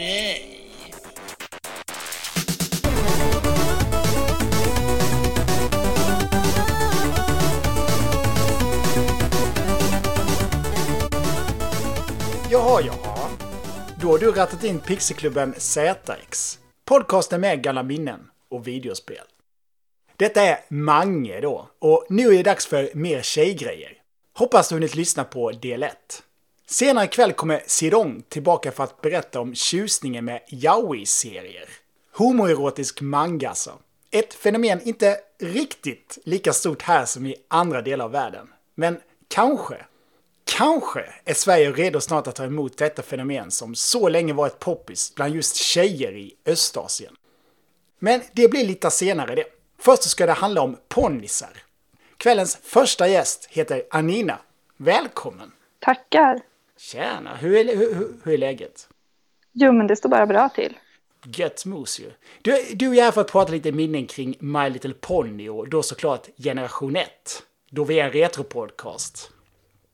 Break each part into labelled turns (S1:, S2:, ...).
S1: dig.
S2: Jaha, jaha. Då har du rattat in Pixieklubben ZX. Podcasten med gamla minnen och videospel. Detta är Mange då, och nu är det dags för mer tjejgrejer. Hoppas du hunnit lyssna på del 1. Senare ikväll kommer Sidong tillbaka för att berätta om tjusningen med yaoi-serier. Homoerotisk manga alltså. Ett fenomen inte riktigt lika stort här som i andra delar av världen. Men kanske, kanske är Sverige redo snart att ta emot detta fenomen som så länge varit poppis bland just tjejer i Östasien. Men det blir lite senare det. Först ska det handla om ponnisar. Kvällens första gäst heter Anina. Välkommen!
S3: Tackar.
S2: Tjena! Hur är, hur, hur är läget?
S3: Jo, men det står bara bra till.
S2: Gött mos ju. Du, du är här för att prata lite minnen kring My Little Pony och då såklart Generation 1. Då vi är en retropodcast.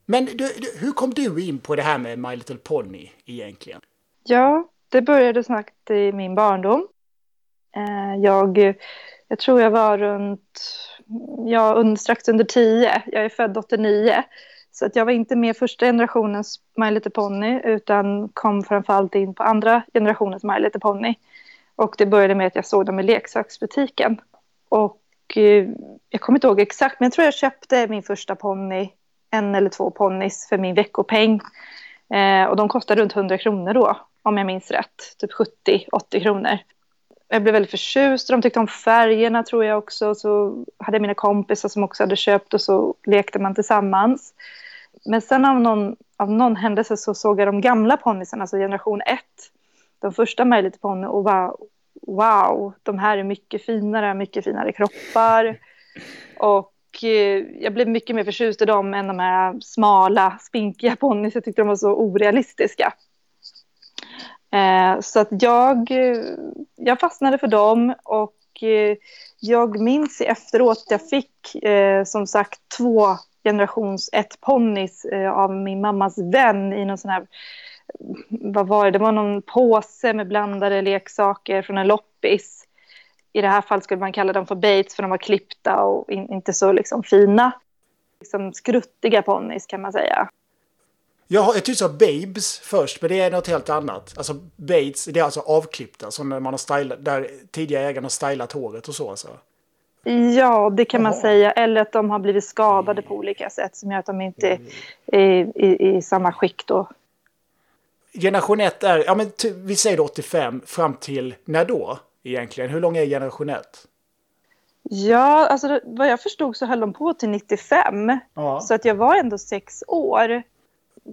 S2: Men du, du, hur kom du in på det här med My Little Pony egentligen?
S3: Ja, det började snabbt i min barndom. Eh, Jag, jag tror jag var runt, ja, strax under tio. Jag är född 89. Så att jag var inte med första generationens My Little Pony utan kom framförallt in på andra generationens My Little Pony. Och det började med att jag såg dem i leksaksbutiken. Och eh, jag kommer inte ihåg exakt, men jag tror jag köpte min första ponny, en eller två ponnys för min veckopeng. Eh, och de kostade runt 100 kronor då, om jag minns rätt. Typ 70-80 kronor. Jag blev väldigt förtjust. De tyckte om färgerna tror jag också. Så hade jag mina kompisar som också hade köpt och så lekte man tillsammans. Men sen av någon, av någon händelse så såg jag de gamla ponnyerna, alltså generation 1. De första möjligt Little och bara wow, de här är mycket finare, mycket finare kroppar. Och eh, jag blev mycket mer förtjust i dem än de här smala, spinkiga ponnyerna, Jag tyckte de var så orealistiska. Eh, så att jag, eh, jag fastnade för dem och jag minns efteråt jag fick eh, som sagt två generations ett ponnys eh, av min mammas vän i någon sån här, vad var det, det var någon påse med blandade leksaker från en loppis. I det här fallet skulle man kalla dem för baits för de var klippta och in, inte så liksom fina. Liksom skruttiga ponnys kan man säga.
S2: Jag, jag tyckte sa babes först, men det är något helt annat. Alltså baits, det är alltså avklippta, som när man har stylat, där tidigare ägaren har stylat håret och så alltså.
S3: Ja, det kan man säga. Eller att de har blivit skadade på olika sätt som gör att de inte är i, i, i samma skick då.
S2: Generation 1 är, ja men vi säger då 85, fram till när då egentligen? Hur lång är generation 1?
S3: Ja, alltså vad jag förstod så höll de på till 95.
S2: Ja.
S3: Så att jag var ändå sex år.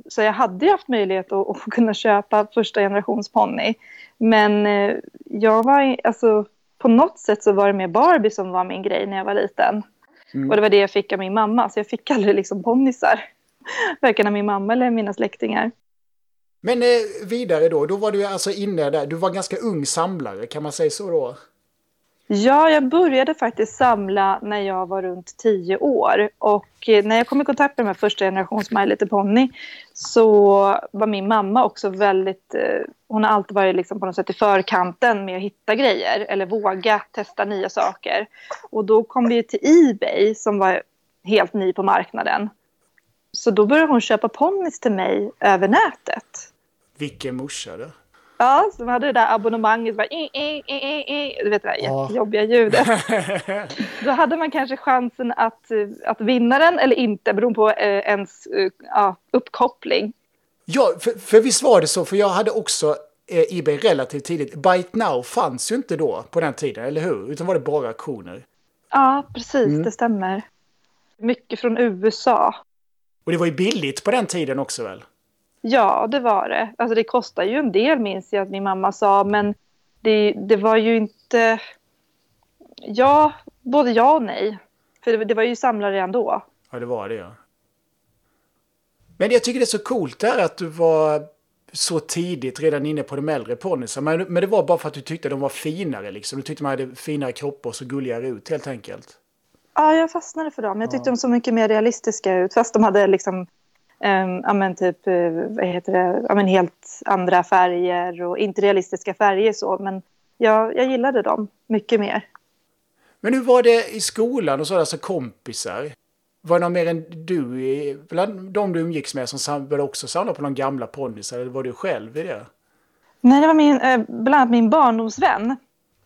S3: Så jag hade ju haft möjlighet att, att kunna köpa första generations ponny. Men eh, jag var, alltså på något sätt så var det mer Barbie som var min grej när jag var liten.
S2: Mm.
S3: Och det var det jag fick av min mamma, så jag fick aldrig liksom ponnysar. Varken av min mamma eller mina släktingar.
S2: Men eh, vidare då, då var du alltså inne där, du var ganska ung samlare, kan man säga så då?
S3: Ja, jag började faktiskt samla när jag var runt tio år. Och eh, när jag kom i kontakt med de här första generations My Little Pony så var min mamma också väldigt... Eh, hon har alltid varit liksom på något sätt i förkanten med att hitta grejer eller våga testa nya saker. Och då kom vi till Ebay som var helt ny på marknaden. Så då började hon köpa ponnys till mig över nätet.
S2: Vilken morsa du.
S3: Ja, man hade det där abonnemanget. Bara, eh, eh, eh, du vet det där
S2: Ja.
S3: jättejobbiga ljudet. Då hade man kanske chansen att, eh, att vinna den eller inte beroende på eh, ens eh, ja, uppkoppling.
S2: Ja, för, för visst var det så, för jag hade också eh, eBay relativt tidigt. Byte Now fanns ju inte då på den tiden, eller hur? Utan var det bara auktioner.
S3: Ja, precis.
S2: Mm.
S3: Det stämmer. Mycket från USA.
S2: Och det var ju billigt på den tiden också väl?
S3: Ja, det var det. Alltså det kostar ju en del minns jag att min mamma sa. Men det, det var ju inte... Ja, både ja och nej. För det, det var ju samlare redan då.
S2: Ja, det var det ja. Men jag tycker det är så coolt där att du var så tidigt redan inne på de äldre ponnysarna. Men, men det var bara för att du tyckte de var finare liksom. Du tyckte de hade finare kroppar och så gulligare ut helt enkelt.
S3: Ja, jag fastnade för dem. Jag tyckte
S2: Ja.
S3: de såg mycket mer realistiska ut. Fast de hade liksom ja, men typ, uh, vad heter det, ja, men helt andra färger och inte realistiska färger så. Men jag, jag gillade dem mycket mer.
S2: Men hur var det i skolan och så, alltså kompisar? Var det någon mer än du, bland de du umgicks med, som började också samla på de gamla ponnyer? Eller var du själv i det?
S3: Nej, det var min, eh, bland annat min barndomsvän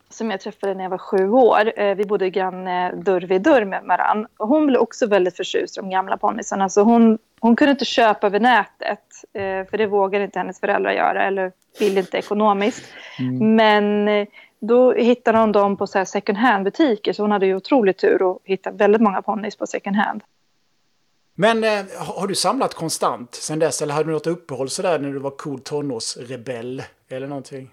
S3: som jag träffade när jag var sju år. Eh, vi bodde granne dörr vid dörr med varann. hon blev också väldigt förtjust i de gamla ponnyerna. Så hon, hon kunde inte köpa över nätet, eh, för det vågade inte hennes föräldrar göra eller ville inte ekonomiskt. Mm. Men eh, då hittade hon dem på så second hand-butiker, så hon hade ju otrolig tur och hittade väldigt många ponnys på second hand.
S2: Men eh, har du samlat konstant sen dess, eller hade du något uppehåll sådär när du var cool tonårsrebell eller någonting?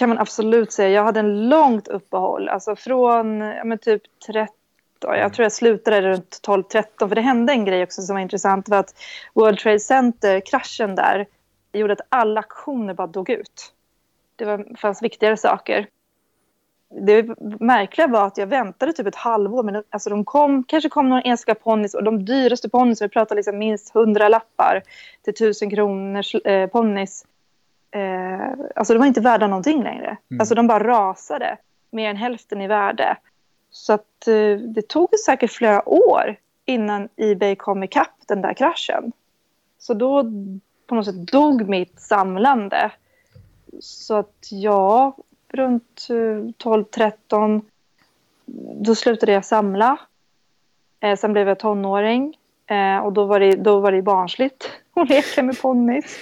S3: kan man absolut säga. Jag hade en långt uppehåll, alltså från ja, typ 30 då. Jag mm. tror jag slutade runt 12-13 för det hände en grej också som var intressant. var att World Trade Center-kraschen där gjorde att alla aktioner bara dog ut. Det var, fanns viktigare saker. Det märkliga var att jag väntade typ ett halvår. Men alltså de kom, kanske kom någon enstaka ponnys och de dyraste ponnys, vi pratar liksom minst 100 lappar till 1000 kronors eh, ponnys. Eh, alltså de var inte värda någonting längre. Mm. Alltså de bara rasade mer än hälften i värde. Så att eh, det tog säkert flera år innan Ebay kom ikapp den där kraschen. Så då på något sätt dog mitt samlande. Så att ja, runt eh, 12-13 då slutade jag samla. Eh, sen blev jag tonåring eh, och då var det, då var det barnsligt att leka med ponnys.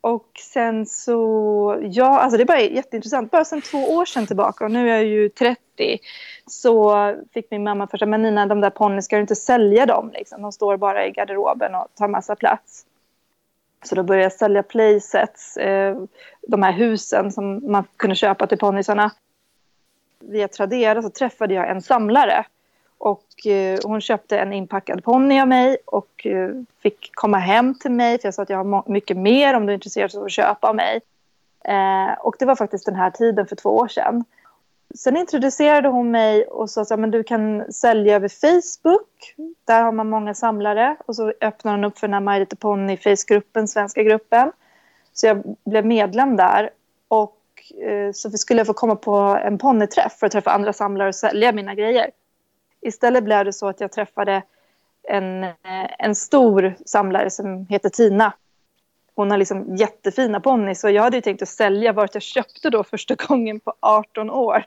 S3: Och sen så, ja, alltså det är bara jätteintressant. Bara sen två år sedan tillbaka, och nu är jag ju 30, så fick min mamma första, men Nina, de där ponnyerna, ska du inte sälja dem? Liksom? De står bara i garderoben och tar massa plats. Så då började jag sälja playsets, eh, de här husen som man kunde köpa till ponnysarna. Via Tradera så träffade jag en samlare. Och eh, hon köpte en inpackad ponny av mig och eh, fick komma hem till mig. För jag sa att jag har mycket mer om du är intresserad av att köpa av mig. Eh, och det var faktiskt den här tiden för två år sedan. Sen introducerade hon mig och sa att du kan sälja över Facebook. Där har man många samlare. Och så öppnade hon upp för den här My Little Pony Face-gruppen, svenska gruppen. Så jag blev medlem där. Och eh, så skulle jag få komma på en ponnyträff för att träffa andra samlare och sälja mina grejer. Istället blev det så att jag träffade en, eh, en stor samlare som heter Tina. Hon har liksom jättefina ponnyer. och jag hade tänkt att sälja vart jag köpte då första gången på 18 år.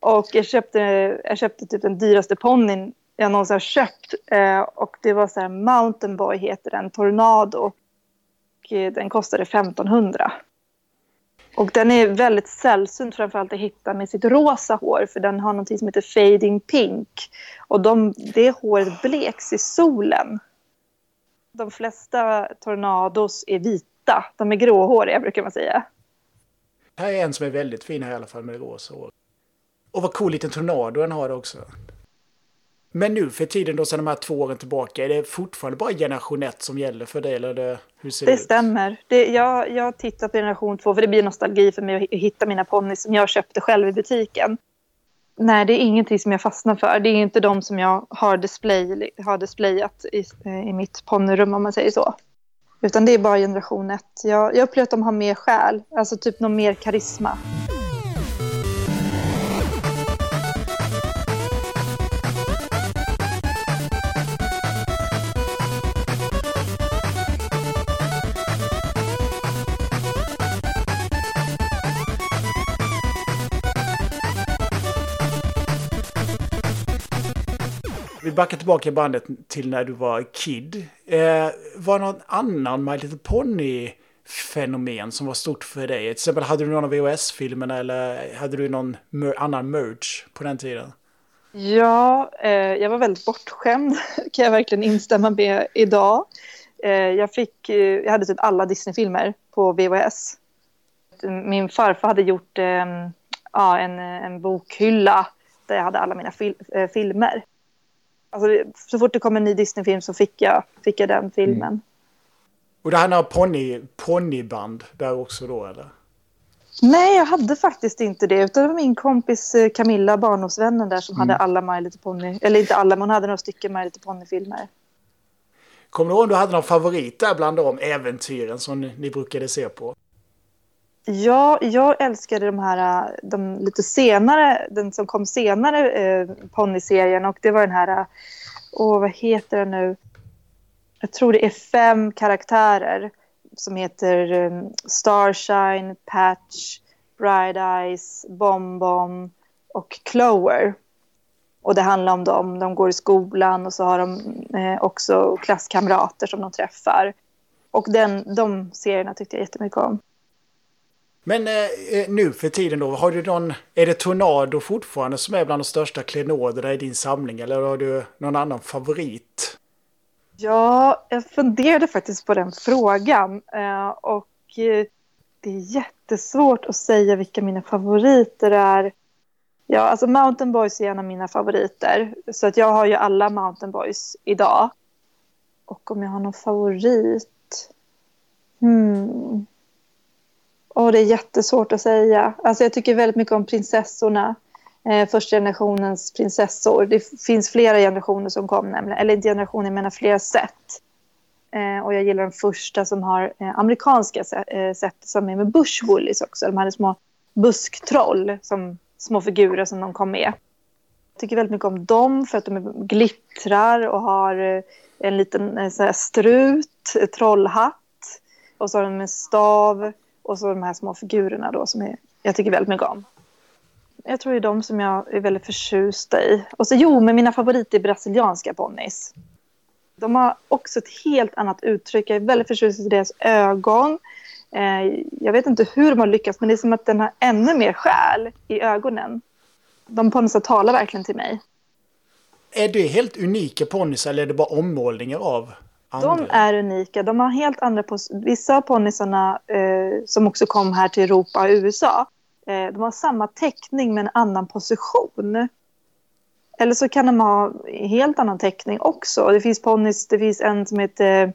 S3: Och jag köpte, jag köpte typ den dyraste ponnyn jag någonsin har köpt. Eh, och det var så här Mountain Boy heter den, Tornado. Och eh, den kostade 1500. Och den är väldigt sällsynt framförallt att hitta med sitt rosa hår för den har något som heter fading pink. Och de, det håret bleks i solen. De flesta tornados är vita, de är gråhåriga brukar man säga.
S2: Här är en som är väldigt fin här i alla fall med rosa hår. Och vad cool liten tornado den har också. Men nu för tiden då, sedan de här två åren tillbaka, är det fortfarande bara generation 1 som gäller för dig? Eller det, hur ser
S3: det,
S2: det
S3: ut? stämmer. Det, jag, jag tittar på generation 2 för det blir nostalgi för mig att hitta mina ponnys som jag köpte själv i butiken. Nej, det är ingenting som jag fastnar för. Det är inte de som jag har, display, har displayat i, i mitt ponnyrum om man säger så. Utan det är bara generation 1. Jag, jag upplever att de har mer själ, alltså typ någon mer karisma.
S2: Vi backar tillbaka i bandet till när du var kid. Eh, var det någon annan My Little Pony-fenomen som var stort för dig? Till exempel, hade du någon av VHS-filmerna eller hade du någon annan merch på den tiden?
S3: Ja, eh, jag var väldigt bortskämd, kan jag verkligen instämma med idag. Eh, jag, fick, eh, jag hade typ alla Disney-filmer på VHS. Min farfar hade gjort eh, ja, en, en bokhylla där jag hade alla mina fil eh, filmer. Alltså, så fort det kom en ny Disney-film så fick jag, fick jag den filmen. Mm.
S2: Och det här några ponny, ponnyband där också då eller?
S3: Nej, jag hade faktiskt inte det. Utan det var min kompis eh, Camilla, barndomsvännen där, som mm. hade alla My Little Pony. Eller inte alla, men hon hade några stycken My Little Pony-filmer.
S2: Kommer du ihåg om du hade någon favorit där bland de äventyren som ni brukade se på?
S3: Ja, jag älskade de här äh, de lite senare, den som kom senare äh, eh, ponnyserien och det var den här, äh, åh vad heter den nu? Jag tror det är fem karaktärer som heter um, Starshine, Patch, Bright Eyes, Bonbon och Clover. Och det handlar om dem, de går i skolan och så har de eh, också klasskamrater som de träffar. Och den, de serierna tyckte jag jättemycket om.
S2: Men eh, eh, nu för tiden då, har du någon, är det Tornado fortfarande som är bland de största klenoderna i din samling eller har du någon annan favorit?
S3: Ja, jag funderade faktiskt på den frågan eh, och eh, det är jättesvårt att säga vilka mina favoriter är. Ja, alltså Mountain Boys är en av mina favoriter. Så att jag har ju alla Mountain Boys idag. Och om jag har någon favorit? Hmm. Oh, det är jättesvårt att säga. Alltså jag tycker väldigt mycket om prinsessorna. Eh, första generationens prinsessor. Det finns flera generationer som kom, nämligen. eller inte generationer, jag menar flera sätt. Eh, och jag gillar den första som har eh, amerikanska eh, sätt, eh, som är med bushwoolies också. De hade små busktroll som små figurer som de kom med. Jag tycker väldigt mycket om dem för att de glittrar och har eh, en liten eh, strut, eh, trollhatt. Och så har de en stav och så de här små figurerna då som är, jag tycker väldigt mycket om. Jag tror det är de som jag är väldigt förtjust i. Och så jo, men mina favoriter är brasilianska ponnis. De har också ett helt annat uttryck. Jag är väldigt förtjust i deras ögon. Eh, jag vet inte hur de har lyckats, men det är som att den har ännu mer själ i ögonen. De ponnysar talar verkligen till mig.
S2: Är det helt unika ponnysar eller är det bara ommålningar av andra?
S3: De är unika. De har helt andra... Vissa av ponnysarna eh, som också kom här till Europa och USA, eh, de har samma teckning men en annan position. Eller så kan de ha helt annan teckning också. Det finns ponnys, det finns en som heter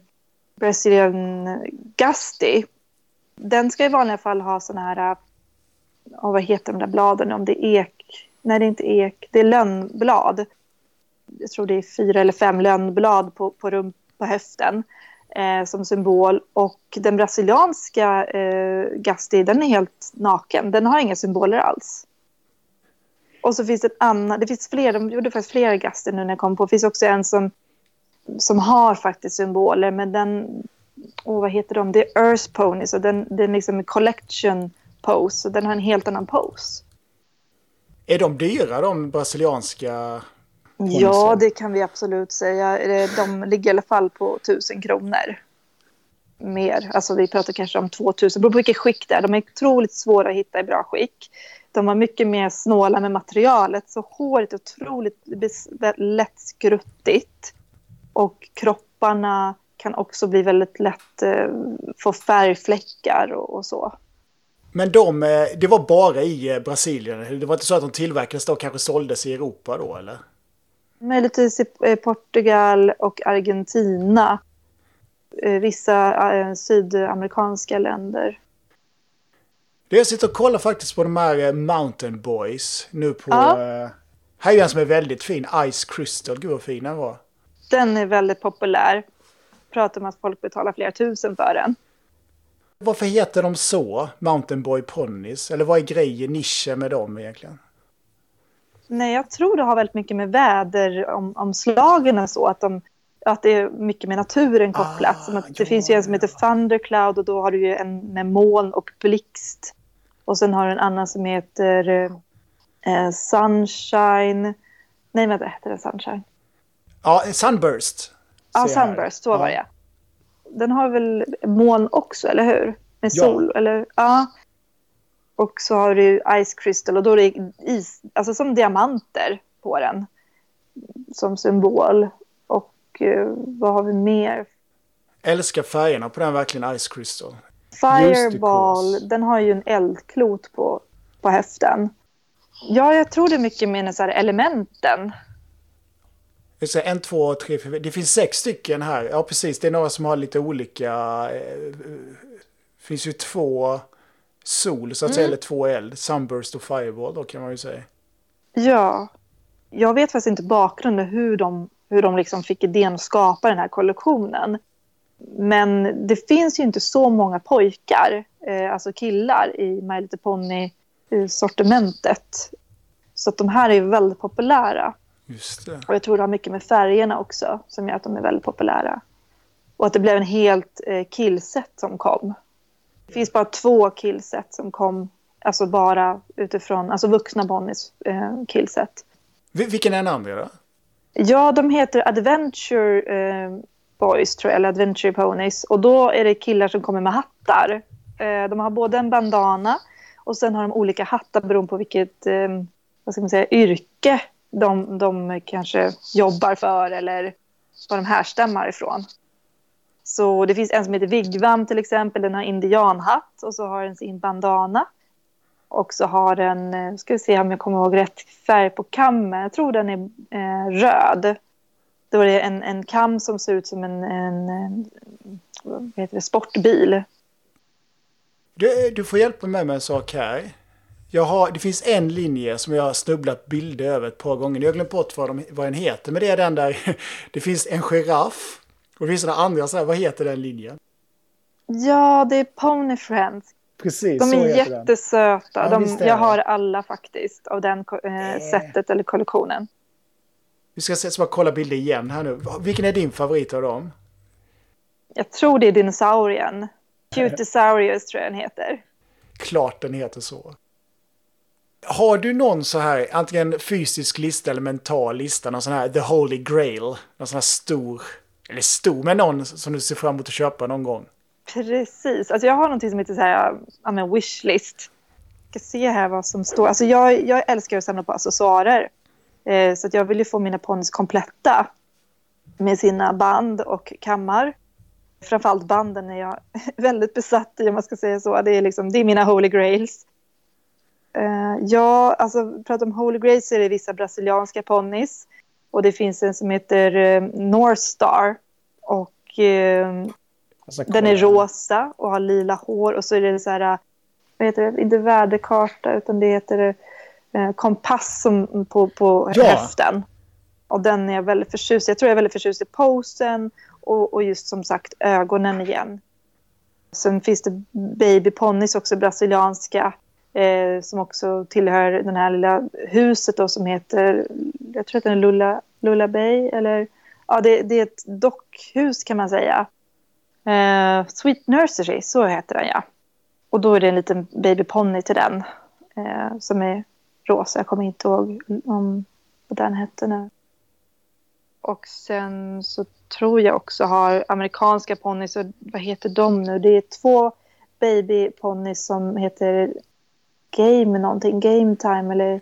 S3: Brazilian Gusty. Den ska i vanliga fall ha såna här, oh, vad heter de där bladen, om det är ek, nej det är inte ek, det är lönnblad. Jag tror det är fyra eller fem lönnblad på, på, rum, på höften eh, som symbol. Och den brasilianska eh, Gasti, den är helt naken, den har inga symboler alls. Och så finns det en annan det finns fler, de gjorde faktiskt flera gasti nu när jag kom på. Det finns också en som, som har faktiskt symboler, men den, oh, vad heter de? Det är Earth Pony, så den, den liksom är liksom en collection pose, så den har en helt annan pose.
S2: Är de dyra, de brasilianska?
S3: Ja, det kan vi absolut säga. De ligger i alla fall på tusen kronor. Mer, alltså vi pratar kanske om 2000, beror på vilket skick det är. De är otroligt svåra att hitta i bra skick. De var mycket mer snåla med materialet. Så håret är otroligt lätt skruttigt. Och kropparna kan också bli väldigt lätt eh, få färgfläckar och, och, så.
S2: Men de, eh, det var bara i eh, Brasilien? Det var inte så att de tillverkades och kanske såldes i Europa då eller?
S3: Möjligtvis i eh, Portugal och Argentina. Vissa sydamerikanska länder.
S2: Jag sitter och kollar faktiskt på de här Mountain Boys nu på... Ja. här är en som är väldigt fin, Ice Crystal. Gud vad fin den var.
S3: Den är väldigt populär pratar om att folk betalar flera tusen för den.
S2: Varför heter de så? Mountain Boy Ponies? Eller vad är grejen, nischen med dem egentligen?
S3: Nej, jag tror det har väldigt mycket med väderomslagen och så. Att, de, att det är mycket med naturen kopplat. Ah, som att det ja, finns ju en som heter Thundercloud och då har du ju en med moln och blixt. Och sen har du en annan som heter eh, Sunshine. Nej, vänta, heter det Sunshine?
S2: Ja, Sunburst.
S3: Ja, Sunburst, så ja. var det Den har väl moln också, eller hur? Med sol, ja. eller? Ja. Och så har du Ice Crystal och då är det is, alltså som diamanter på den. Som symbol. Och uh, vad har vi mer?
S2: Älskar färgerna på den verkligen, Ice Crystal.
S3: Fireball, den har ju en eldklot på, på höften. Ja, jag tror det är mycket med så här elementen
S2: det är en, två, tre, fyra, det finns sex stycken här. Ja, precis. Det är några som har lite olika... Eh, det finns ju två sol, så att mm. säga, eller två eld. Sunburst och Fireball, då kan man ju säga.
S3: Ja. Jag vet faktiskt inte bakgrunden hur de hur de liksom fick idén att skapa den här kollektionen. Men det finns ju inte så många pojkar, eh, alltså killar, i My Little Pony-sortimentet. Så att de här är väldigt populära.
S2: Just det.
S3: Och jag tror det har mycket med färgerna också som gör att de är väldigt populära. Och att det blev en helt eh, killset som kom. Det finns bara två killset som kom, alltså bara utifrån, alltså vuxna Bonnies eh, killset.
S2: Vil- Vilken är den andra?
S3: Ja, de heter Adventure eh, Boys, tror jag, eller Adventure Ponies. Och då är det killar som kommer med hattar. Eh, de har både en bandana och sen har de olika hattar beroende på vilket eh, vad ska man säga, yrke de, de kanske jobbar för eller var de härstammar ifrån. Så det finns en som heter Vigvam till exempel, den har indianhatt och så har den sin bandana. Och så har den, eh, ska vi se om jag kommer ihåg rätt färg på kammen, jag tror den är eh, röd. Då är det en, en kam som ser ut som en, en, en vad heter det, sportbil.
S2: Du, du får hjälpa mig med en sak här. Jag har, det finns en linje som jag har snubblat bilder över ett par gånger. Jag har glömt bort vad, de, vad den heter. Men det är den där det finns en giraff. Och det finns den andra, så här, vad heter den linjen?
S3: Ja, det är Pony Friends.
S2: Precis,
S3: De är
S2: den.
S3: jättesöta.
S2: Ja,
S3: De, jag har alla faktiskt av den eh,
S2: Eh.
S3: sättet eller kollektionen.
S2: Vi ska se, så bara kolla bilder igen här nu. Vilken är din favorit av dem?
S3: Jag tror det är dinosaurien. Cutisaurius tror jag den heter.
S2: Klart den heter så. Har du någon så här, antingen fysisk lista eller mental lista, någon sån här The Holy Grail? Någon sån här stor, eller stor, med någon som du ser fram emot att köpa någon gång?
S3: Precis. Alltså jag har någonting som heter så här, ja, men wishlist. Jag ska se här vad som står. Alltså jag, jag älskar att samla på accessoarer. Eh, så att jag vill ju få mina ponnys kompletta. Med sina band och kammar. Framförallt banden är jag väldigt besatt i om man ska säga så. Det är, liksom, det är mina holy grails. Eh, ja, alltså pratar om holy grails så är det vissa brasilianska ponnys. Och det finns en som heter eh, North Star. Och eh,
S2: Alltså,
S3: den är rosa och har lila hår och så är det så här, vad heter det, inte väderkarta utan det heter eh, kompass som, på, på
S2: Ja.
S3: höften. Och den är jag väldigt förtjust i. Jag tror jag är väldigt förtjust i posen och, och just som sagt ögonen igen. Sen finns det babyponnys också, brasilianska, eh, som också tillhör den här lilla huset då som heter, jag tror att den är Lulla, Lulla Bay eller ja det, det är ett dockhus kan man säga. Eh, Sweet Nursery, så heter den ja. Och då är det en liten babyponny till den eh, som är rosa. Jag kommer inte ihåg om vad den hette nu. Och sen så tror jag också har amerikanska ponnys. Vad heter de nu? Det är två babyponnys som heter Game någonting. Game Time eller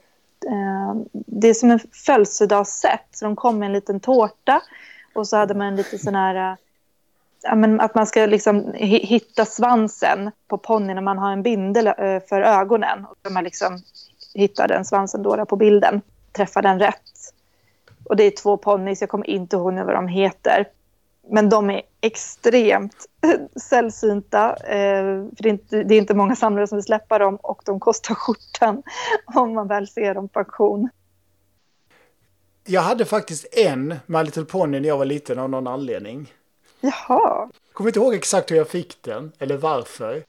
S3: eh, det är som en födelsedagsset. Så de kom med en liten tårta och så hade man en liten sån här eh, ja, men att man ska liksom hitta svansen på ponnyn när man har en bindel eh, för ögonen. Och man liksom hittar den svansen då, där på bilden, träffar den rätt. Och det är två ponnys, jag kommer inte ihåg nu vad de heter. Men de är extremt sällsynta. Eh, för det är, inte, det är inte många samlare som vill släppa dem och de kostar skjortan om man väl ser dem på auktion.
S2: Jag hade faktiskt en My Little Pony när jag var liten av någon anledning.
S3: Jaha,
S2: Kommer inte ihåg exakt hur jag fick den eller varför.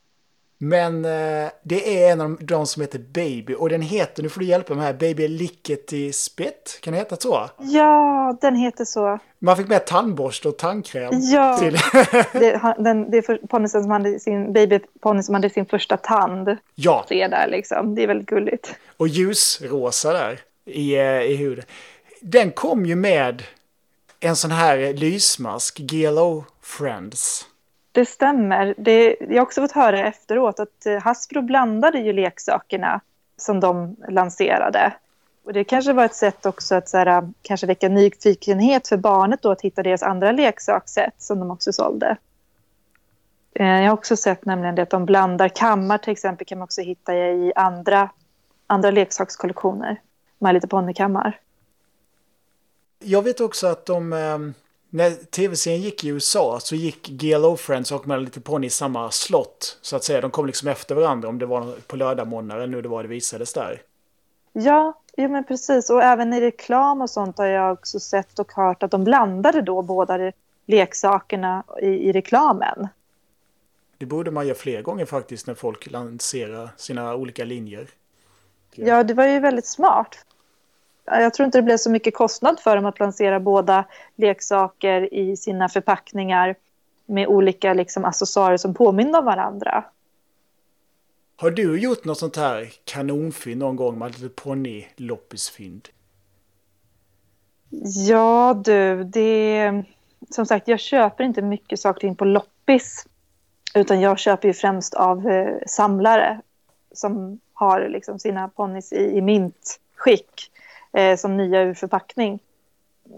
S2: Men eh, det är en av de som heter Baby och den heter, nu får du hjälpa mig här, Baby Lickety Spit. Kan det heta så?
S3: ja den heter så.
S2: Man fick med tandborste och tandkräm.
S3: Ja.
S2: Till.
S3: Det, han- den, det är ponnysen som hade sin babyponny som hade sin första tand.
S2: ja,
S3: Se där liksom. Det är väldigt gulligt.
S2: och ljusrosa där i, eh, i huden. Den kom ju med en sån här lysmask, GLO Friends.
S3: Det stämmer. Det, jag har också fått höra efteråt att eh, Hasbro blandade ju leksakerna som de lanserade. Och det kanske var ett sätt också att så här, eh, kanske väcka nyfikenhet för barnet då att hitta deras andra leksakssätt som de också sålde. Eh, jag har också sett nämligen det att de blandar kammar till exempel kan man också hitta i andra, andra leksakskollektioner. My Little Pony-kammar.
S2: Jag vet också att de, eh, när tv-serien gick i USA så gick GLO Friends och My Little Pony i samma slott. Så att säga, de kom liksom efter varandra om det var på lördagmorgnar eller nu det var det visades där.
S3: Ja, Jo, men precis. Och även i reklam och sånt har jag också sett och hört att de blandade då båda leksakerna i, i reklamen.
S2: Det borde man göra fler gånger faktiskt när folk lanserar sina olika linjer.
S3: Ja, det var ju väldigt smart. Jag tror inte det blev så mycket kostnad för dem att lansera båda leksaker i sina förpackningar med olika liksom, accessoarer som påminner om varandra.
S2: Har du gjort något sånt här kanonfynd någon gång med lite ponnyloppisfynd?
S3: Ja du, det... Som sagt, jag köper inte mycket saker in på loppis. Utan jag köper ju främst av eh, samlare som har liksom sina ponnys i, i mintskick eh, som nya ur förpackning.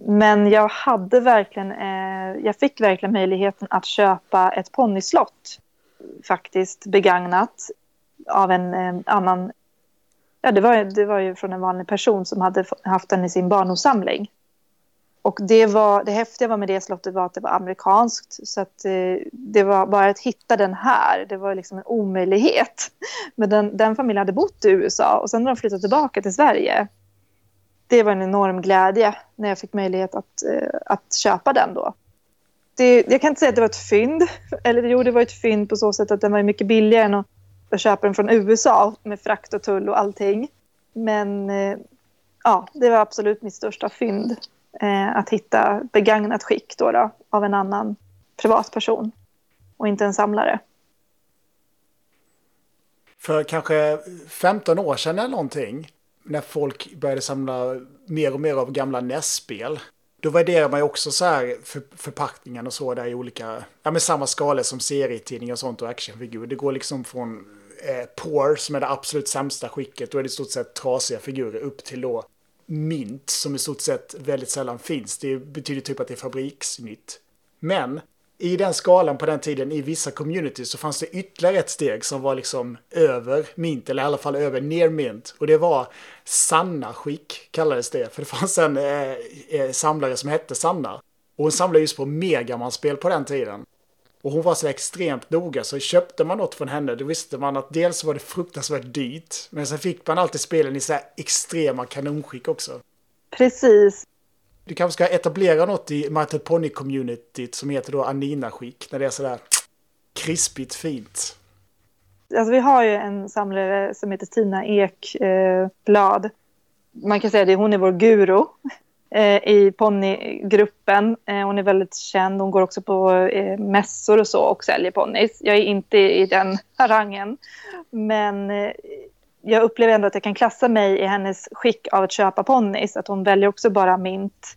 S3: Men jag hade verkligen, eh, jag fick verkligen möjligheten att köpa ett ponnyslott faktiskt begagnat av en eh, annan, ja det var, det var ju från en vanlig person som hade haft den i sin barndomssamling. Och det, var, det häftiga var med det slottet var att det var amerikanskt. Så att eh, det var bara att hitta den här, det var liksom en omöjlighet. Men den, den familjen hade bott i USA och sen när de flyttade tillbaka till Sverige. Det var en enorm glädje när jag fick möjlighet att, eh, att köpa den då. Det, jag kan inte säga att det var ett fynd. Eller jo, det var ett fynd på så sätt att den var mycket billigare än att, att köpa den från USA med frakt och tull och allting. Men eh, ja, det var absolut mitt största fynd eh, att hitta begagnat skick då, då, av en annan privatperson och inte en samlare.
S2: För kanske 15 år sedan eller någonting, när folk började samla mer och mer av gamla NES-spel, då värderar man ju också så här för, förpackningen och så där i olika, ja men samma skala som serietidningar och sånt och actionfigurer. Det går liksom från eh, Poor som är det absolut sämsta skicket, då är det i stort sett trasiga figurer, upp till då mint som i stort sett väldigt sällan finns. Det betyder typ att det är fabriksnytt. Men i den skalan på den tiden i vissa communities så fanns det ytterligare ett steg som var liksom över mint, eller i alla fall över near mint. Och det var Sanna skick kallades det. För det fanns en eh, eh samlare som hette Sanna. Och hon samlade just på Megaman-spel på den tiden. Och hon var så extremt noga så köpte man något från henne då visste man att dels var det fruktansvärt dyrt men sen fick man alltid spelen i så här extrema kanonskick också.
S3: Precis.
S2: Du kanske ska etablera något i Martel Pony-communityt som heter då Anina-skick när det är sådär krispigt fint.
S3: Alltså vi har ju en samlare som heter Tina Ekblad. Eh, man kan säga att hon är vår guru Eh, i ponnygruppen. Eh, hon är väldigt känd. Hon går också på eh, mässor och så och säljer ponnys. Jag är inte i den harangen. Men eh, jag upplever ändå att jag kan klassa mig i hennes skick av att köpa ponnys. Att hon väljer också bara mint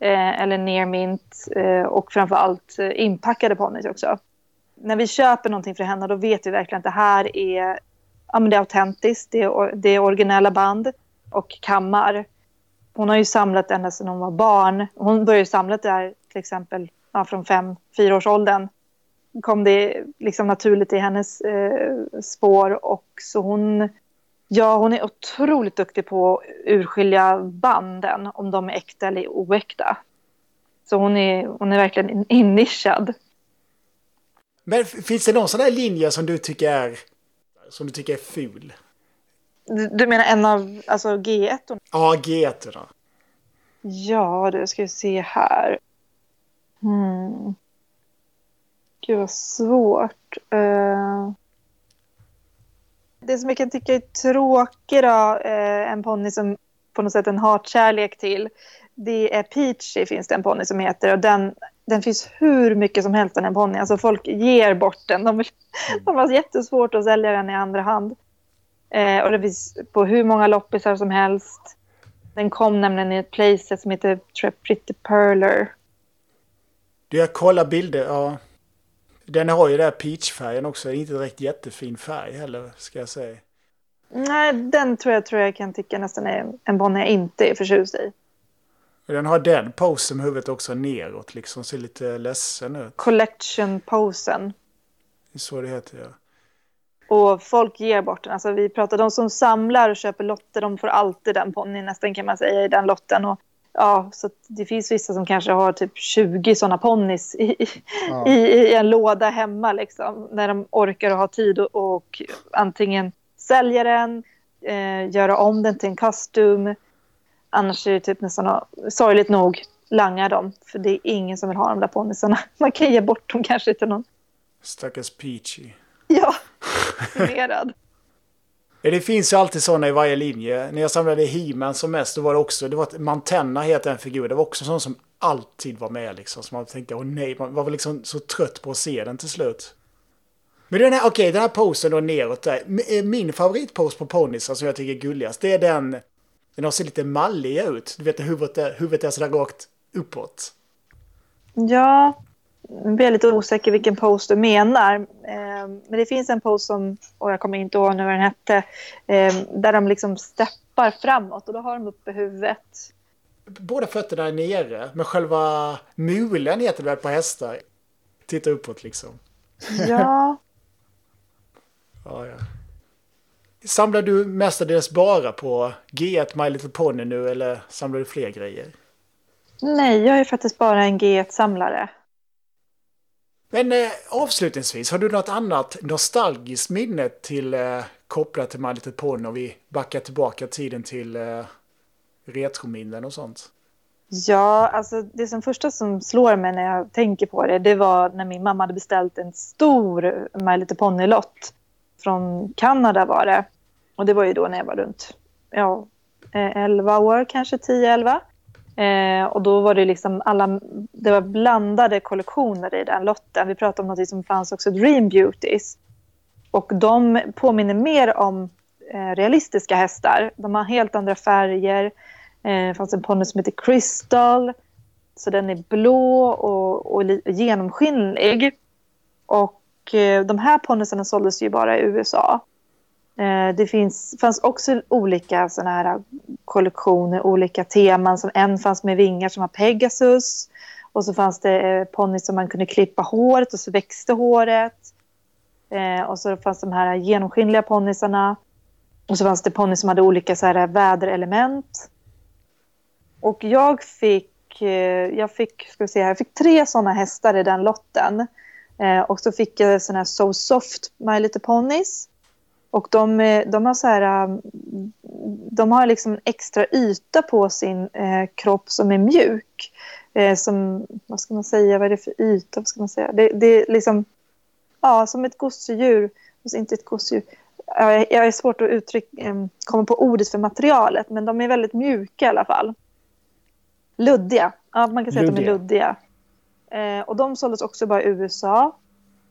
S3: eh, eller near mint eh, och framför allt inpackade ponnys också. När vi köper någonting för henne då vet vi verkligen att det här är, ja, men det är autentiskt. Det är, det är originella band och kammar hon har ju samlat ända sedan hon var barn. Hon började samla där till exempel ja, från fem, fyra års åldern. kom det liksom naturligt i hennes eh, spår och så hon Ja, hon är otroligt duktig på att urskilja banden, om de är äkta eller oäkta. Så hon är, hon är verkligen innischad.
S2: Men finns det någon sån där linje som du tycker är, som du tycker är ful?
S3: Du menar en av alltså G1?
S2: Ja, G1. Då.
S3: Ja, det ska vi se här. Hmm. Gud vad svårt. Uh... Det som jag kan tycka är tråkigt då, uh, en ponny som på något sätt en hatkärlek till, det är Peachy finns det en ponny som heter och den, den finns hur mycket som helst den ponny. Alltså folk ger bort den. De, de har jättesvårt att sälja den i andra hand. Eh, och det finns på hur många loppisar som helst. Den kom nämligen i ett playset som heter Pretty Perler.
S2: Du, jag kollar bilder. Ja. Den har ju den här peachfärgen också. Det är inte direkt jättefin färg heller, ska jag säga.
S3: Nej, den tror jag, tror jag kan tycka nästan är en Bonnie jag inte är förtjust i.
S2: Den har den posen med huvudet också neråt, liksom. Ser lite ledsen ut.
S3: Collection-posen.
S2: Det är så det heter, ja.
S3: Och folk ger bort den. Alltså vi pratar de som samlar och köper lotter, de får alltid den ponnyn nästan kan man säga i den lotten. Och, ja, så det finns vissa som kanske har typ 20 sådana ponnys i, ja. i, i, en låda hemma liksom. När de orkar och har tid och, och antingen sälja den eh, göra om den till en kostym. Annars är det typ nästan sorgligt nog langa dem. För det är ingen som vill ha de där ponnysarna. Man kan ge bort dem kanske till någon.
S2: Stackars Peachy.
S3: Ja, förvirrad.
S2: Det finns ju alltid sådana i varje linje. När jag samlade He-Man som mest, då var det också, det var ett, Mantenna heter en figur, det var också sån som alltid var med liksom. Så man tänkte, åh nej, man var väl liksom så trött på att se den till slut. Men den här, okej, okay, den här posen då neråt där. Eh, min favoritpose på ponnysar som jag tycker är gulligast, det är den, den ser lite mallig ut. Du vet, huvudet är, huvudet är sådär rakt uppåt.
S3: Ja, jag blir lite osäker vilken pose du menar. Eh, men det finns en pose som, och jag kommer inte ihåg nu vad den hette, eh, där de liksom steppar framåt och då har de uppe huvudet.
S2: Båda fötterna är nere, men själva mulen heter det väl på hästar? Titta uppåt liksom.
S3: Ja.
S2: ja, ja. Samlar du mestadels bara på G1 My Little Pony nu eller samlar du fler grejer?
S3: Nej, jag är faktiskt bara en G1-samlare.
S2: Men eh, avslutningsvis, har du något annat nostalgiskt minne till eh, kopplat till My Little Pony och vi backar tillbaka tiden till eh, retrominnen och sånt?
S3: Ja, alltså det som första som slår mig när jag tänker på det, det var när min mamma hade beställt en stor My Little Pony-lott. Från Kanada var det. Och det var ju då när jag var runt ja, eh, 11 år, kanske 10-11. Eh, och då var det liksom alla, det var blandade kollektioner i den lotten. Vi pratade om något som fanns också, Dream Beauties. Och de påminner mer om eh, realistiska hästar. De har helt andra färger. Eh, det fanns en ponny som heter Crystal. Så den är blå och, och genomskinlig. Och eh, de här ponnysarna såldes ju bara i USA. Eh, det finns, fanns också olika såna här kollektioner, olika teman. Som en fanns med vingar som var Pegasus. Och så fanns det eh, ponnys som man kunde klippa håret och så växte håret. Eh, och så fanns de här genomskinliga ponnysarna. Och så fanns det ponnys som hade olika så här väderelement. Och jag fick, eh, jag fick, ska vi se här, jag fick tre sådana hästar i den lotten och så fick jag såna här So Soft My Little Ponies. Och de, eh, de har så här, um, de har liksom en extra yta på sin eh, kropp som är mjuk. Eh, som, vad ska man säga, vad är det för yta? Vad ska man säga? Det, det är liksom, ja, som ett gosedjur. Inte ett gosedjur. Jag, jag är svårt att uttrycka, eh, komma på ordet för materialet, men de är väldigt mjuka i alla fall. Luddiga. Ja, man kan säga luddiga. att de är luddiga. Eh, och de såldes också bara i USA.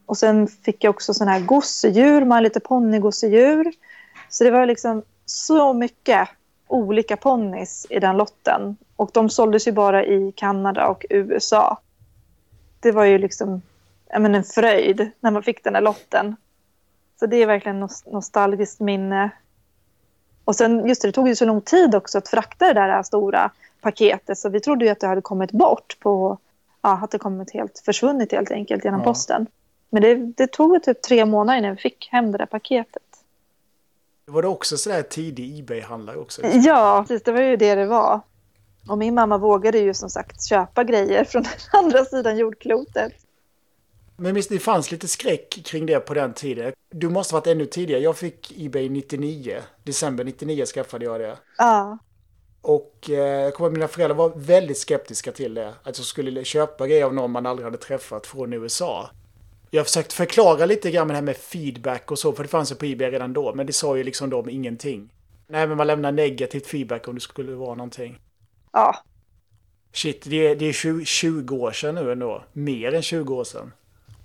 S3: Och sen fick jag också sådana här gosedjur, man lite ponnygosedjur. Så det var liksom så mycket olika ponnis i den lotten. Och de såldes ju bara i Kanada och USA. Det var ju liksom men, en fröjd när man fick den här lotten. Så det är verkligen ett nostalgiskt minne. Och sen, just det, det tog ju så lång tid också att frakta det där stora paketet. Så vi trodde ju att det hade kommit bort på, ja, det kommit helt försvunnit helt enkelt genom ja. posten. Men det, det tog typ tre månader innan vi fick hem det där paketet.
S2: Var det också sådär tidig Ebay-handlare också?
S3: Ja, precis. Det var ju det det var. Och min mamma vågade ju som sagt köpa grejer från andra sidan jordklotet.
S2: Men visst, det fanns lite skräck kring det på den tiden. Du måste ha varit ännu tidigare. Jag fick Ebay 99. December 99 skaffade jag det.
S3: Ja.
S2: Och eh, jag kommer att mina föräldrar var väldigt skeptiska till det. Att jag skulle köpa grejer av någon man aldrig hade träffat från USA. Jag har försökt förklara lite grann med det här med feedback och så, för det fanns ju på eBay redan då, men det sa ju liksom de ingenting. Nej, men man lämnar negativt feedback om det skulle vara någonting.
S3: Ja.
S2: Shit, det är, det är 20, 20 år sedan nu ändå. Mer än 20 år sedan.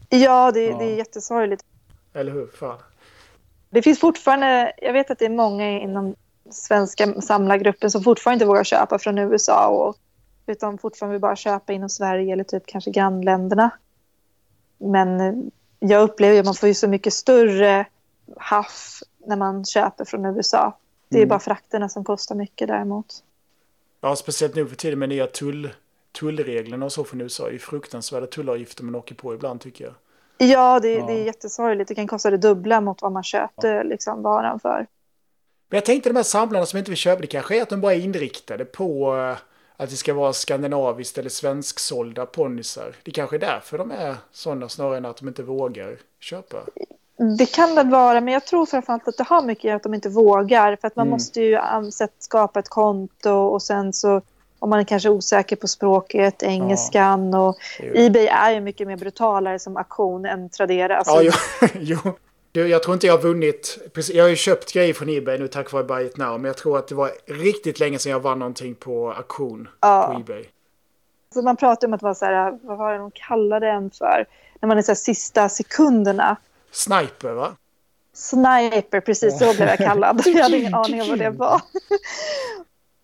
S3: Ja, det, ja. det är jättesorgligt.
S2: Eller hur? Fan.
S3: Det finns fortfarande, jag vet att det är många inom svenska samlargruppen som fortfarande inte vågar köpa från USA och utan fortfarande vill bara köpa inom Sverige eller typ kanske grannländerna. Men jag upplever att man får ju så mycket större haff när man köper från USA. Det är mm. bara frakterna som kostar mycket däremot.
S2: Ja, speciellt nu för tiden med nya tull, tullreglerna och så från USA. Det är fruktansvärda tullavgifter man åker på ibland tycker jag.
S3: Ja, det, ja. det är jättesorgligt. Det kan kosta det dubbla mot vad man köpte ja. liksom, varan för.
S2: Men jag tänkte de här samlarna som inte vill köpa, det kanske är att de bara är inriktade på eh, att det ska vara skandinaviskt eller svensksålda ponnysar. Det kanske är därför de är sådana snarare än att de inte vågar köpa.
S3: Det kan det vara, men jag tror framförallt att det har mycket att att de inte vågar. För att man
S2: Mm.
S3: måste ju skapa ett konto och sen så om man är kanske osäker på språket, engelskan och
S2: Jo.
S3: Ebay är ju mycket mer brutalare som auktion än Tradera. Alltså,
S2: Ja, jo. jo. Du, jag tror inte jag har vunnit. Jag har ju köpt grejer från Ebay nu tack vare Buy It Now. Men jag tror att det var riktigt länge sedan jag vann någonting på auktion
S3: Ja.
S2: på Ebay.
S3: Så man pratar om att vara så här, vad var det de kallade en för? När man är så här sista sekunderna.
S2: Sniper, va?
S3: Sniper, precis så blev jag kallad. Jag hade ingen aning om vad det var.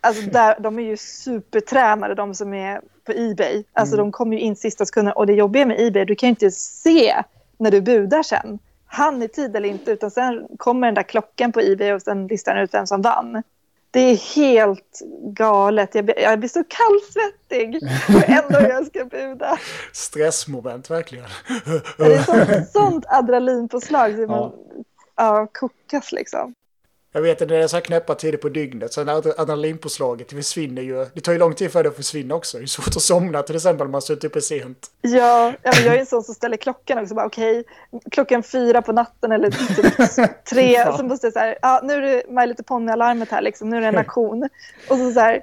S3: Alltså där, de är ju supertränade de som är på Ebay. Alltså
S2: Mm.
S3: de kommer ju in sista sekunden och det jobbiga med Ebay, du kan ju inte se när du budar sen. Han i tid eller inte, utan sen kommer den där klockan på Ebay och sen listar den ut vem som vann. Det är helt galet. Jag blir, jag blir så kallsvettig ändå jag ska buda.
S2: Stressmoment, verkligen.
S3: Det är sånt, sånt adrenalinpåslag så man ja, kokas liksom.
S2: Jag vet att det är så här knäppa tider på dygnet, så adrenalinpåslaget försvinner ju. Det tar ju lång tid för det att försvinna också. Det är svårt att somna till exempel om man suttit uppe sent.
S3: Ja, jag är en sån som ställer klockan också. Bara, Okej, klockan fyra på natten eller typ tre. Så måste jag så här, ja, nu är det My Little Pony-alarmet här liksom. Nu är det en aktion. Och så, så här,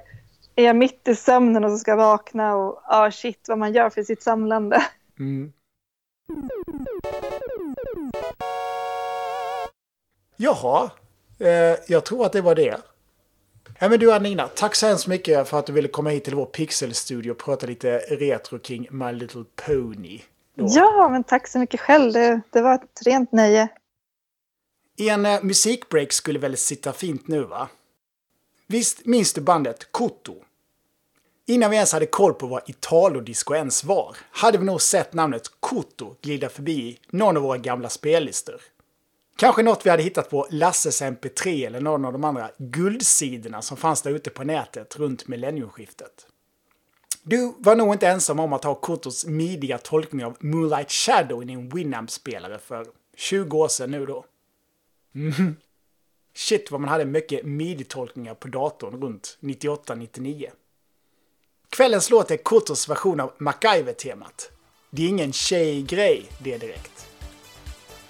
S3: är jag mitt i sömnen och så ska jag vakna och ja, shit vad man gör för sitt samlande.
S2: Mm. Jaha, jag tror att det var det. Ja, men du Anina, tack så hemskt mycket för att du ville komma hit till vår pixelstudio och prata lite retro kring My Little Pony. Då.
S3: Ja, men tack så mycket själv. Det, det var ett rent nöje.
S2: En eh, musikbreak skulle väl sitta fint nu va? Visst minns du bandet Koto? Innan vi ens hade koll på vad Italodisco ens var hade vi nog sett namnet Koto glida förbi någon av våra gamla spellistor. Kanske något vi hade hittat på Lasses MP3 eller någon av de andra guldsidorna som fanns där ute på nätet runt millenniumskiftet. Du var nog inte ensam om att ha Kotos midiga tolkning av Moonlight Shadow i din Winamp-spelare för 20 år sedan nu då. Mm. Shit vad man hade mycket midi-tolkningar på datorn runt 98-99. Kvällens låt är Kotos version av MacGyver-temat. Det är ingen tjejgrej det direkt.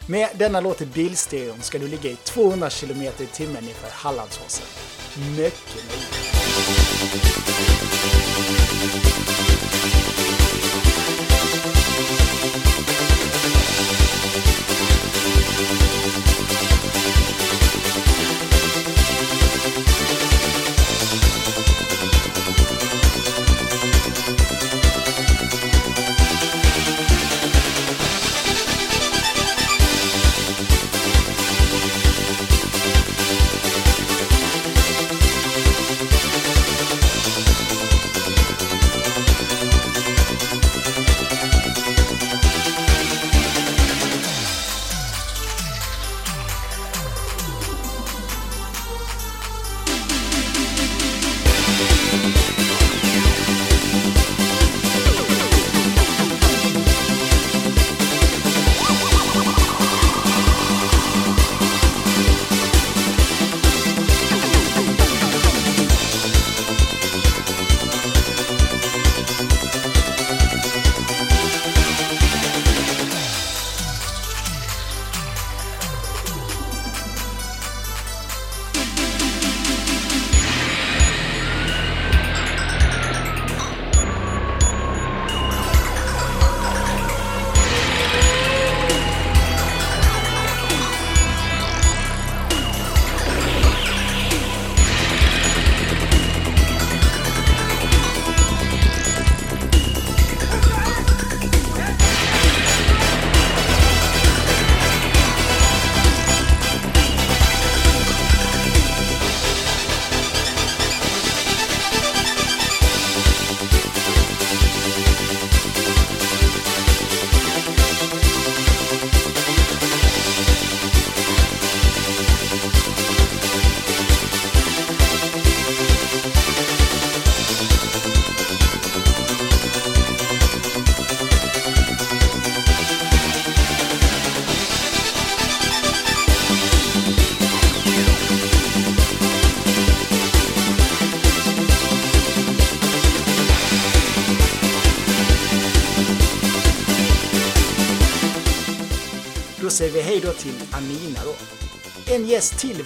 S2: Med denna låt i bilstereon ska du ligga i 200 km i timmen inför Hallandsåsen. Mycket nöje.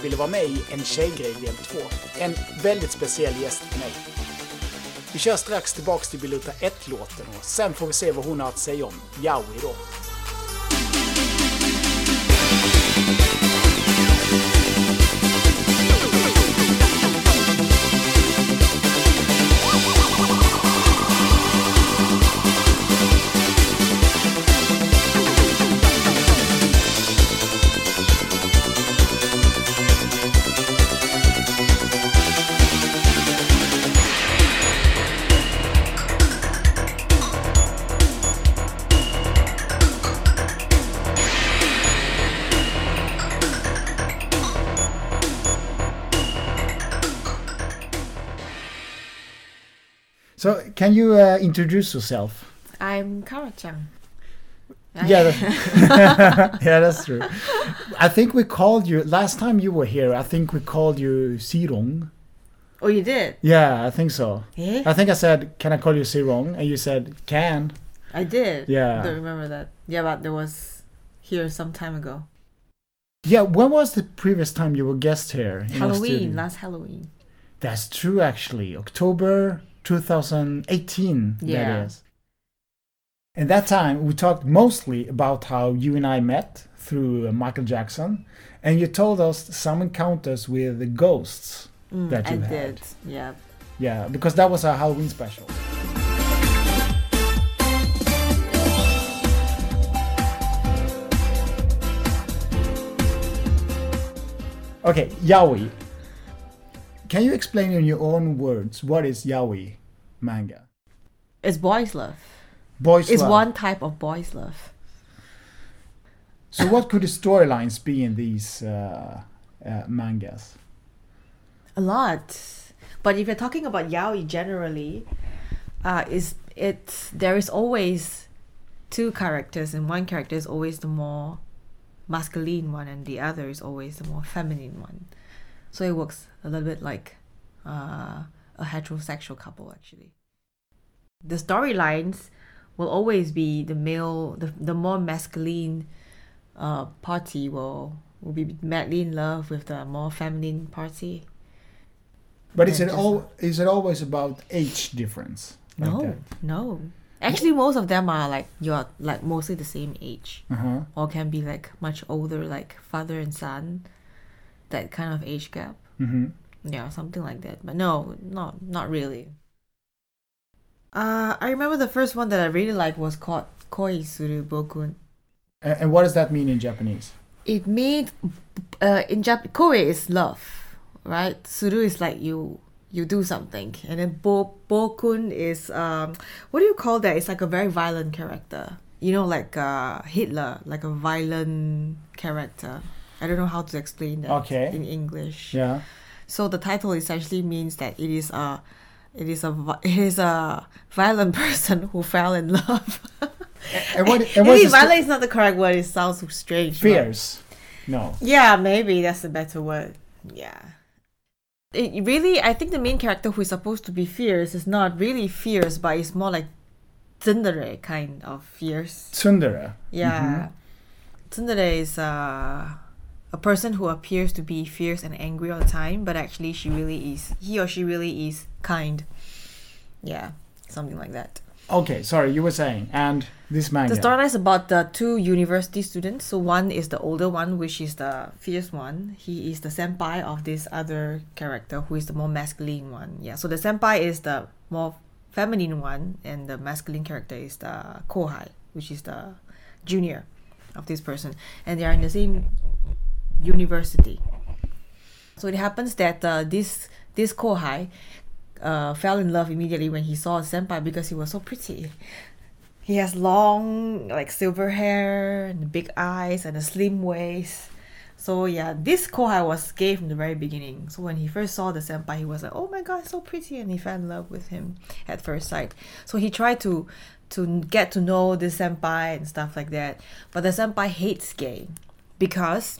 S2: Ville vara med i En tjejgrej del 2. En väldigt speciell gäst för mig. Vi kör strax tillbaks till Biluta 1-låten och sen får vi se vad hon har att säga om Yowie då. Can you uh, introduce yourself?
S1: I'm Kara-chan.
S2: Yeah, that- yeah, that's true. I think we called you last time you were here. I think we called you Sirong.
S1: Oh, you did?
S2: Yeah, I think so.
S1: Yeah,
S2: I think I said, "Can I call you Sirong?" And you said, "Can."
S1: I did.
S2: Yeah.
S1: I Don't remember that. Yeah, but there was here some time ago.
S2: Yeah, when was the previous time you were guest here?
S1: Halloween, last Halloween.
S2: That's true, actually. October 2018.
S1: Yeah.
S2: That is. And that time we talked mostly about how you and I met through uh, Michael Jackson, and you told us some encounters with the ghosts.
S1: Mm,
S2: That
S1: I
S2: you had.
S1: did. Yeah.
S2: Yeah, because that was our Halloween special. Okay, yaoi. Can you explain in your own words what is yaoi manga?
S1: It's boys' love.
S2: Boys love.
S1: It's
S2: love.
S1: one type of boys' love.
S2: So what could the storylines be in these uh, uh, mangas?
S1: A lot. But if you're talking about yaoi generally, uh, is it there is always two characters, and one character is always the more masculine one, and the other is always the more feminine one. So it works a little bit like uh, a heterosexual couple, actually. The storylines will always be the male, the, the more masculine uh, party will will be madly in love with the more feminine party.
S2: But is it all? Is it always about age difference? like
S1: no,
S2: that?
S1: no. Actually, most of them are like you're like mostly the same age,
S2: Uh-huh.
S1: or can be like much older, like father and son. That kind of age gap,
S2: hmm
S1: yeah, something like that. But no, not not really. Uh, I remember the first one that I really liked was called Koi Suru Bokun.
S2: And, and what does that mean in Japanese?
S1: It means uh, in Jap Koi is love, right? Suru is like you you do something, and then Bo Bokun is um what do you call that? It's like a very violent character. You know, like uh, Hitler, like a violent character. I don't know how to explain that
S2: Okay.
S1: in English.
S2: Yeah.
S1: So the title essentially means that it is a it is a it is a violent person who fell in love.
S2: And what? And what
S1: Maybe
S2: is
S1: violent is not the correct word. It sounds strange.
S2: Fierce. No.
S1: yeah, maybe that's a better word. Yeah. It really, I think the main character who is supposed to be fierce is not really fierce, but it's more like tsundere kind of fierce.
S2: Tsundere.
S1: Yeah. Tsundere is uh, a person who appears to be fierce and angry all the time, but actually she really is, he or she really is kind. Yeah, something like that.
S2: Okay, sorry, you were saying, and this manga.
S1: The storyline is about the two university students. So one is the older one, which is the fierce one. He is the senpai of this other character, who is the more masculine one. Yeah. So the senpai is the more feminine one, and the masculine character is the kohai, which is the junior of this person, and they are in the same university. So it happens that uh, this this kohai uh, fell in love immediately when he saw senpai because he was so pretty. He has long, like silver hair and big eyes and a slim waist. So yeah, this kohai was gay from the very beginning. So when he first saw the senpai, he was like, "Oh my god, so pretty," and he fell in love with him at first sight. So he tried to to get to know the senpai and stuff like that. But the senpai hates gay because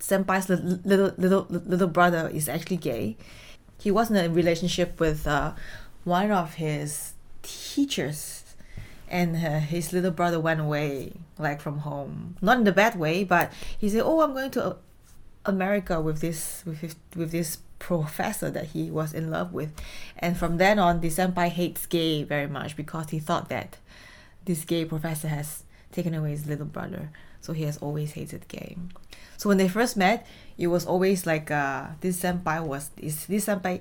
S1: senpai's little little little, little brother is actually gay. He was in a relationship with uh, one of his teachers. And uh, his little brother went away like from home. Not in the bad way but he said oh i'm going to uh, america with this with his, with this professor that he was in love with. And from then on the senpai hates gay very much because he thought that this gay professor has taken away his little brother so he has always hated gay so when they first met it was always like uh this senpai was this, this senpai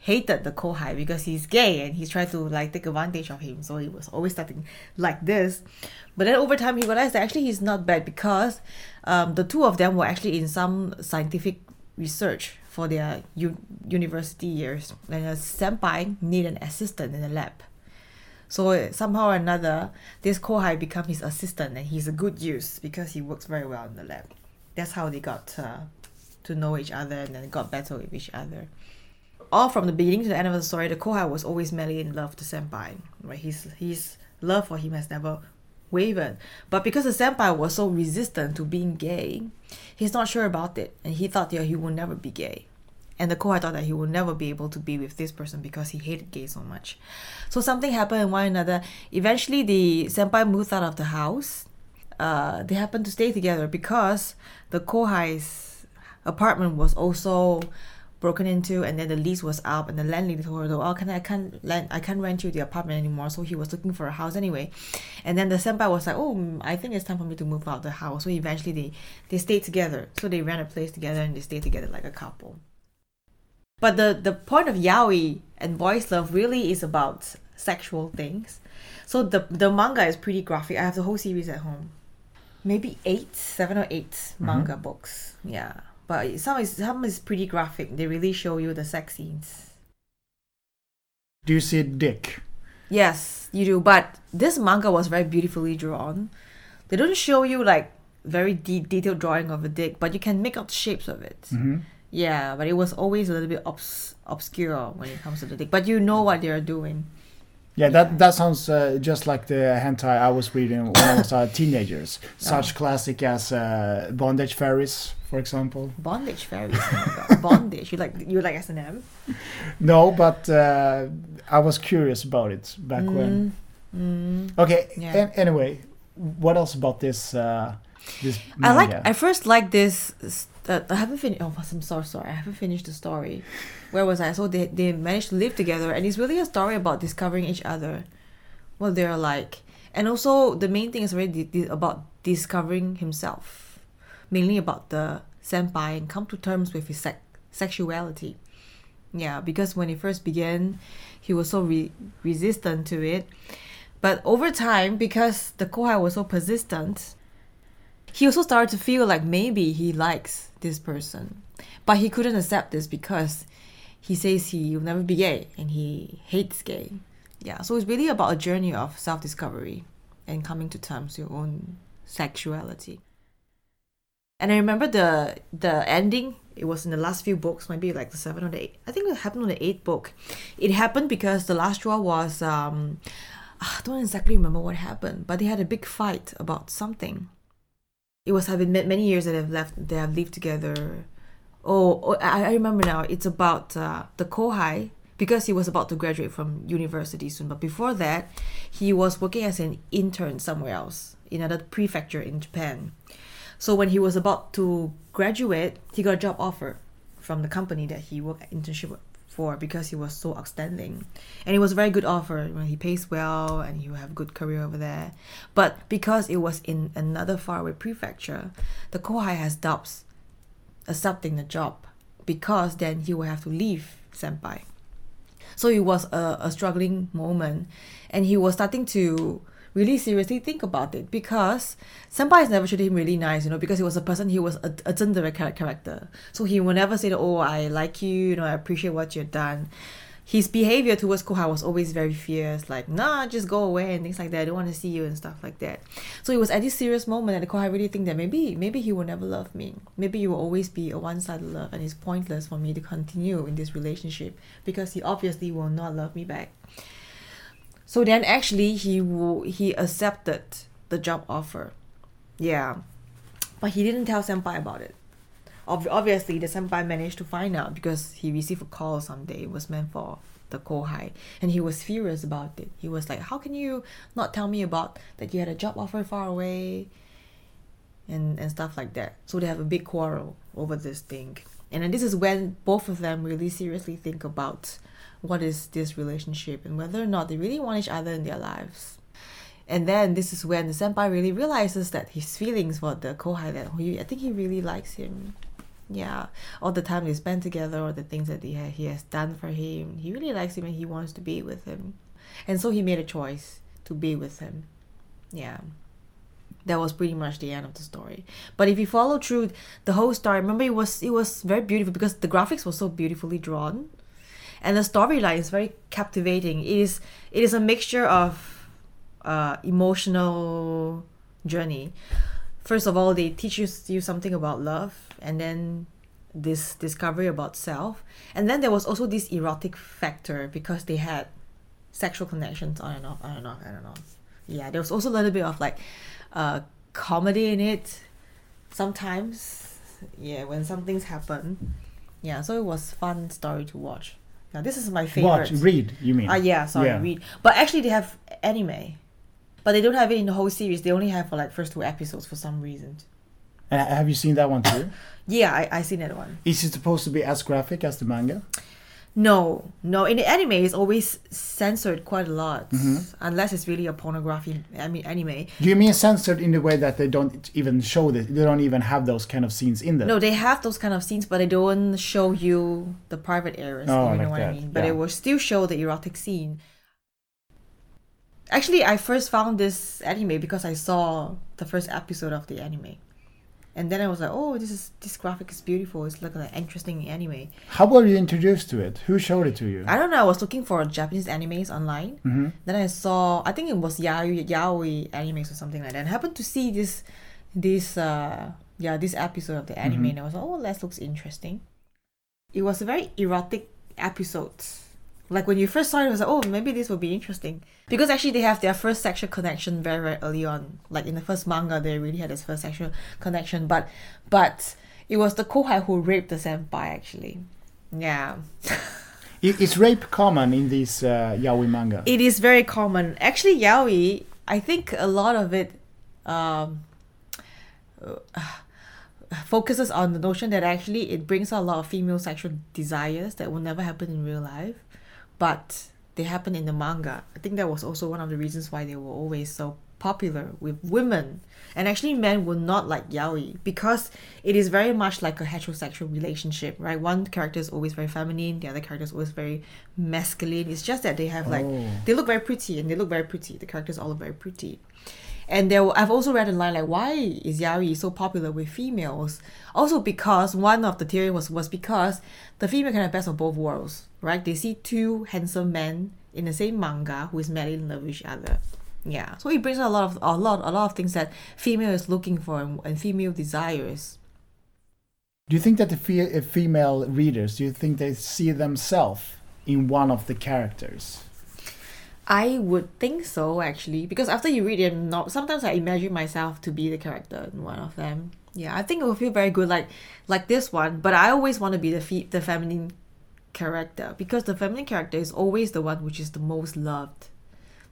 S1: hated the kohai because he's gay and he's trying to like take advantage of him. So he was always starting like this. But then over time he realized that actually he's not bad because um, the two of them were actually in some scientific research for their u- university years. And a senpai need an assistant in the lab so somehow or another this kohai become his assistant and he's a good use because he works very well in the lab that's how they got uh, to know each other and then got better with each other all from the beginning to the end of the story, the Kohai was always madly in love to Senpai. Right? His his love for him has never wavered. But because the Senpai was so resistant to being gay, he's not sure about it. And he thought that he will never be gay. And the Kohai thought that he would never be able to be with this person because he hated gay so much. So something happened in one another. Eventually the Senpai moved out of the house. Uh, they happened to stay together because the Kohai's apartment was also broken into and then the lease was up and the landlady told her oh can I, I can't land I can't rent you the apartment anymore so he was looking for a house anyway and then the senpai was like oh I think it's time for me to move out the house so eventually they they stayed together so they ran a place together and they stayed together like a couple but the the point of yaoi and boys love really is about sexual things so the the manga is pretty graphic I have the whole series at home maybe eight seven or 8 mm-hmm. manga books yeah but some is some is pretty graphic. They really show you the sex scenes.
S2: Do you see a dick?
S1: Yes, you do. But this manga was very beautifully drawn. They don't show you like very de- detailed drawing of a dick, but you can make out the shapes of it. Mm-hmm. Yeah, but it was always a little bit obs- obscure when it comes to the dick. But you know what they're doing.
S2: Yeah, that that sounds uh, just like the hentai I was reading when I was a teenager. Such classic as uh, Bondage Fairies, for example.
S1: Bondage fairies. Oh. Bondage. You like you like S and M?
S2: No, but uh, I was curious about it back when. Okay.
S1: Yeah.
S2: an- anyway, what else about this? Uh, this
S1: I like. I first like this. Uh, I haven't finished. Oh, I'm so sorry. I haven't finished the story. Where was I? So they they managed to live together, and it's really a story about discovering each other, what they're like, and also the main thing is really di- about discovering himself, mainly about the senpai and come to terms with his sex sexuality. Yeah, because when he first began, he was so re- resistant to it. But over time, because the kohai was so persistent, he also started to feel like maybe he likes this person. But he couldn't accept this because he says he will never be gay and he hates gay. Yeah, so it's really about a journey of self discovery and coming to terms with your own sexuality. And I remember the the ending. It was in the last few books, maybe like the seven or the eight. I think it happened on the eighth book. It happened because the last straw was um, I don't exactly remember what happened, but they had a big fight about something. It was having ma- many years that they've left. They have lived together. Oh, oh I, I remember now. It's about uh, the kohai because he was about to graduate from university soon. But before that, he was working as an intern somewhere else in another prefecture in Japan. So when he was about to graduate, he got a job offer from the company that he worked internship for because he was so outstanding, and it was a very good offer. You know, he pays well and he will have a good career over there. But because it was in another faraway prefecture, the kohai has doubts accepting the job because then he will have to leave senpai. So it was a, a struggling moment, and he was starting to really seriously think about it because senpai has never treated him really nice, you know, because he was a person, he was a, a tsundere character. So he will never say, that, oh, I like you, you know, I appreciate what you've done. His behavior towards Kohai was always very fierce, like, nah, just go away and things like that. I don't want to see you and stuff like that. So it was at this serious moment that Kohai really think that maybe, maybe he will never love me. Maybe he will always be a one-sided love and it's pointless for me to continue in this relationship because he obviously will not love me back. So then actually he he accepted the job offer. Yeah. But he didn't tell senpai about it. ob- obviously the senpai managed to find out because he received a call someday. It was meant for the kohai, and he was furious about it. He was like, "How can you not tell me about that? You had a job offer far away." And, and stuff like that. So they have a big quarrel over this thing. And then this is when both of them really seriously think about what is this relationship and whether or not they really want each other in their lives. And then this is when the senpai really realizes that his feelings for the kohai that I think he really likes him. Yeah, all the time they spend together, all the things that he, ha- he has done for him, he really likes him and he wants to be with him. And so he made a choice to be with him. Yeah that was pretty much the end of the story. But if you follow through the whole story, remember it was it was very beautiful because the graphics were so beautifully drawn, and the storyline is very captivating. It is it is a mixture of uh, emotional journey. First of all, they teach you, you something about love, and then this discovery about self, and then there was also this erotic factor because they had sexual connections on and off, on and off, on and off. Yeah, there was also a little bit of like uh, comedy in it sometimes yeah when some things happen yeah so it was fun story to watch now this is my favorite
S2: Watch, read, you mean?
S1: Ah, yeah, sorry,
S2: Yeah.
S1: read. But actually, they have anime, but they don't have it in the whole series. They only have for like first two episodes for some reason.
S2: Uh, have you seen that one too?
S1: Yeah, I I seen that one.
S2: Is it supposed to be as graphic as the manga?
S1: No, no. In the anime, it's always censored quite a lot,
S2: Mm-hmm.
S1: unless it's really a pornography. I mean, anime.
S2: Do you mean censored in the way that they don't even show this? They don't even have those kind of scenes in them.
S1: No, they have those kind of scenes, but they don't show you the private areas.
S2: Oh,
S1: you know
S2: like
S1: what I
S2: that,
S1: mean? But
S2: yeah.
S1: it will still show the erotic scene. Actually, I first found this anime because I saw the first episode of the anime, and then I was like, "Oh, this is this graphic is beautiful. It's like an interesting anime."
S2: How were you introduced to it? Who showed it to you?
S1: I don't know. I was looking for Japanese animes online.
S2: Mm-hmm.
S1: Then I saw, I think it was yaoi, yaoi animes or something like that. And I happened to see this, this, uh, yeah, this episode of the anime, and I was like, oh, that looks interesting. It was a very erotic episode. Like when you first saw it, it was like, oh, maybe this will be interesting. Because actually, they have their first sexual connection very, very early on. Like in the first manga, they really had this first sexual connection. But, but it was the kohai who raped the senpai. Actually, yeah.
S2: Is rape common in these uh, yaoi manga?
S1: It is very common. Actually, yaoi, I think a lot of it um, focuses on the notion that actually it brings out a lot of female sexual desires that will never happen in real life, but they happen in the manga. I think that was also one of the reasons why they were always so popular with women. And actually, men will not like yaoi because it is very much like a heterosexual relationship, right? One character is always very feminine, the other character is always very masculine. It's just that they have like
S2: Oh.
S1: they look very pretty and they look very pretty. The characters all look very pretty. And there, I've also read a line like, why is yaoi so popular with females? Also because one of the theory was was because the female can have best of both worlds, right? They see two handsome men in the same manga who is madly in love with each other. Yeah, so it brings a lot of a lot a lot of things that female is looking for and, and female desires.
S2: Do you think that the fe- uh, female readers, do you think they see themselves in one of the characters?
S1: I would think so actually, because after you read it, not sometimes I imagine myself to be the character in one of them. Yeah, I think it will feel very good, like like this one. But I always want to be the fe- the feminine character because the feminine character is always the one which is the most loved,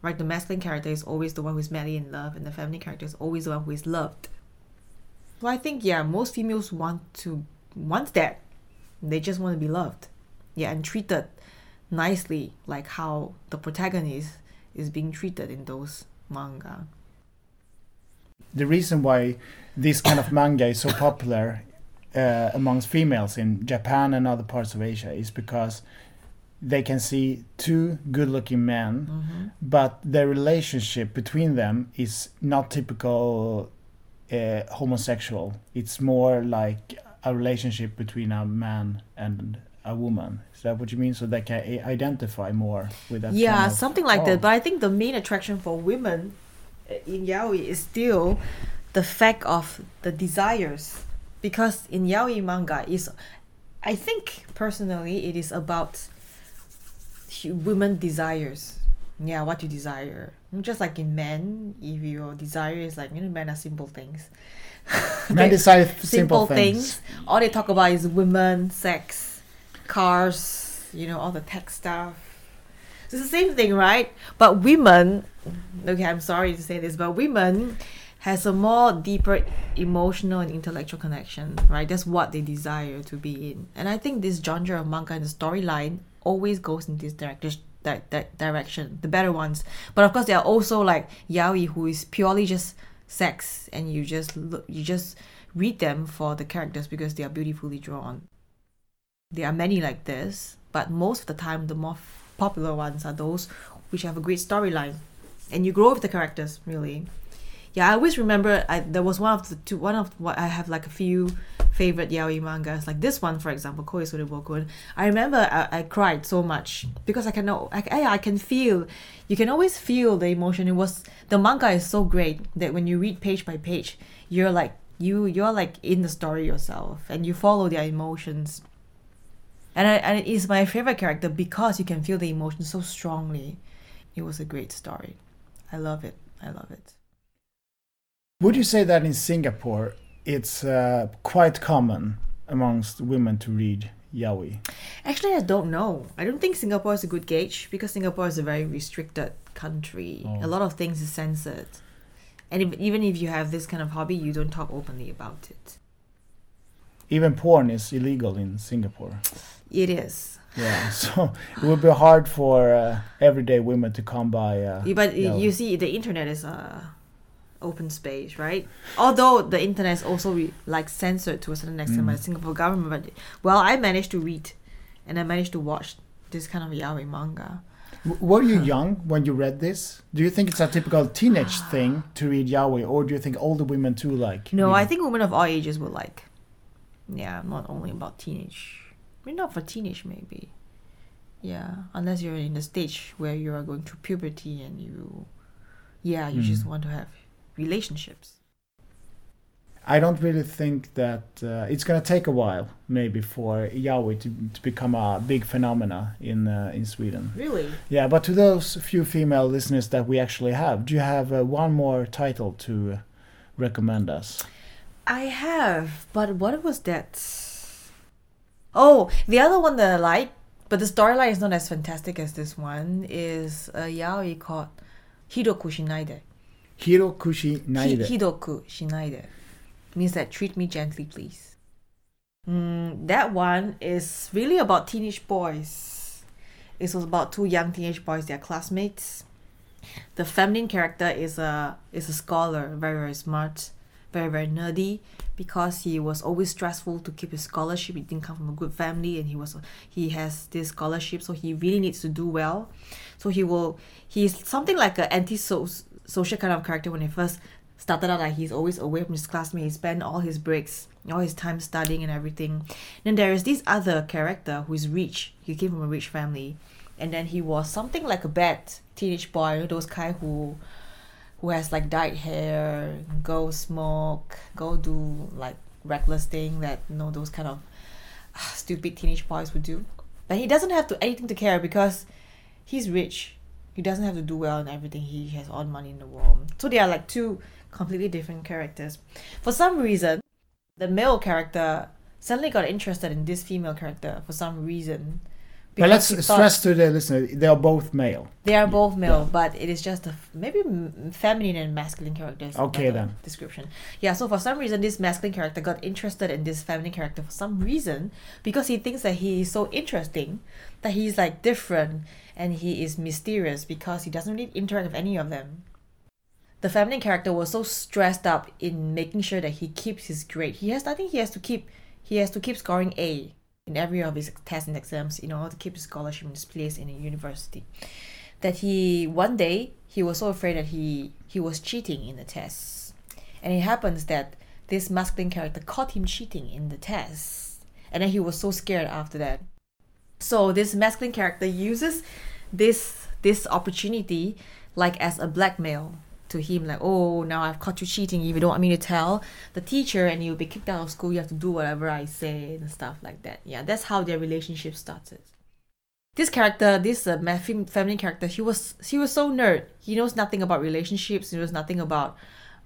S1: right? The masculine character is always the one who's madly in love, and the feminine character is always the one who is loved. So I think yeah, most females want to want that. They just want to be loved, yeah, and treated nicely, like how the protagonist is being treated in those manga.
S2: The reason why this kind of manga is so popular uh, amongst females in Japan and other parts of Asia is because they can see two good-looking men, but the relationship between them is not typical uh, homosexual. It's more like a relationship between a man and a woman. Is that what you mean? So they can identify more with that.
S1: yeah,
S2: kind of-
S1: something like
S2: Oh.
S1: that. But I think the main attraction for women uh, in yaoi is still the fact of the desires, because in yaoi manga is, I think personally, it is about women desires. Yeah, what you desire. Just like in men, if your desire is like you know, men are simple things.
S2: Men decide simple,
S1: simple
S2: things.
S1: things. All they talk about is women, sex, cars, you know, all the tech stuff. It's the same thing, right? But women, okay, I'm sorry to say this, but women has a more deeper emotional and intellectual connection, right? That's what they desire to be in. And I think this genre of manga and the storyline always goes in this direction. That, that direction, the better ones. But of course, there are also like yaoi, who is purely just sex, and you just look, you just read them for the characters because they are beautifully drawn. There are many like this, but most of the time, the more popular ones are those which have a great storyline, and you grow with the characters really. Yeah, I always remember I, there was one of the two. One of what I have like a few favorite yaoi mangas, like this one for example, Koisore Bokun. I remember I, I cried so much because I can know I I can feel. You can always feel the emotion. It was the manga is so great that when you read page by page, you're like you you're like in the story yourself and you follow their emotions and, I, and it is my favorite character because you can feel the emotion so strongly. It was a great story. I love it. I love it.
S2: Would you say that in Singapore it's uh, quite common amongst women to read yaoi?
S1: actually i don't know. I don't think singapore is a good gauge because singapore is a very restricted country.
S2: Oh.
S1: a lot of things is censored. And if, even if you have this kind of hobby you don't talk openly about it.
S2: Even porn is illegal in Singapore.
S1: It is
S2: Yeah, so it would be hard for uh, everyday women to come by. Uh,
S1: but y-
S2: yaoi.
S1: you see the internet is a open space right although the internet is also re- like censored to a certain extent by the singapore government but well i managed to read and i managed to watch this kind of yaoi manga
S2: W- Were you young when you read this? Do you think it's a typical teenage thing to read yaoi, or do you think older women too like?
S1: no i think women of all ages would like yeah not only about teenage maybe not for teenage maybe yeah unless you're in the stage where you are going through puberty and you yeah you just want to have relationships
S2: I don't really think that uh, it's gonna take a while, maybe, for yaoi to, to become a big phenomena in uh, in Sweden.
S1: really
S2: Yeah, but to those few female listeners that we actually have, do you have uh, one more title to recommend us?
S1: I have, but what was that? Oh, the other one that I like, but the storyline is not as fantastic as this one, is a yaoi called Hidoku Shinaide.
S2: Hirokushi
S1: Hi-
S2: Naide.
S1: Hidoku Shinaide means that treat me gently, please. Mm, that one is really about teenage boys. It was about two young teenage boys. They're classmates. The feminine character is a is a scholar, very very smart, very very nerdy, because he was always stressful to keep his scholarship. He didn't come from a good family, and he was he has this scholarship, so he really needs to do well. So he will he's something like an anti social kind of character when he first started out. Like he's always away from his classmates. He spent all his breaks, all his time studying and everything. Then there is this other character who is rich. He came from a rich family, and then he was something like a bad teenage boy. Those kind who who has like dyed hair, go smoke, go do like reckless thing that you know those kind of ah, stupid teenage boys would do. But he doesn't have to anything to care because he's rich. He doesn't have to do well and everything. He has all the money in the world. So they are like two completely different characters. For some reason, the male character suddenly got interested in this female character for some reason.
S2: But let's
S1: thought-
S2: stress to the listener, they are both male.
S1: they are both male, but it is just a f- maybe m- feminine and masculine characters.
S2: Okay, then.
S1: Description. Yeah. So for some reason, this masculine character got interested in this feminine character for some reason because he thinks that he is so interesting, that he's like different and he is mysterious because he doesn't really interact with any of them. The feminine character was so stressed up in making sure that he keeps his grade. He has, I think, he has to keep, he has to keep scoring A in every of his tests and exams in order to keep his scholarship in his place in a university that he one day he was so afraid that he he was cheating in the tests. And it happens that this masculine character caught him cheating in the tests. And then he was so scared after that. So this masculine character uses this this opportunity like as a blackmail to him like oh now i've caught you cheating if you don't want me to tell the teacher and you'll be kicked out of school you have to do whatever i say and stuff like that yeah that's how their relationship started this character, this uh, feminine character, he was he was so nerd. He knows nothing about relationships. He knows nothing about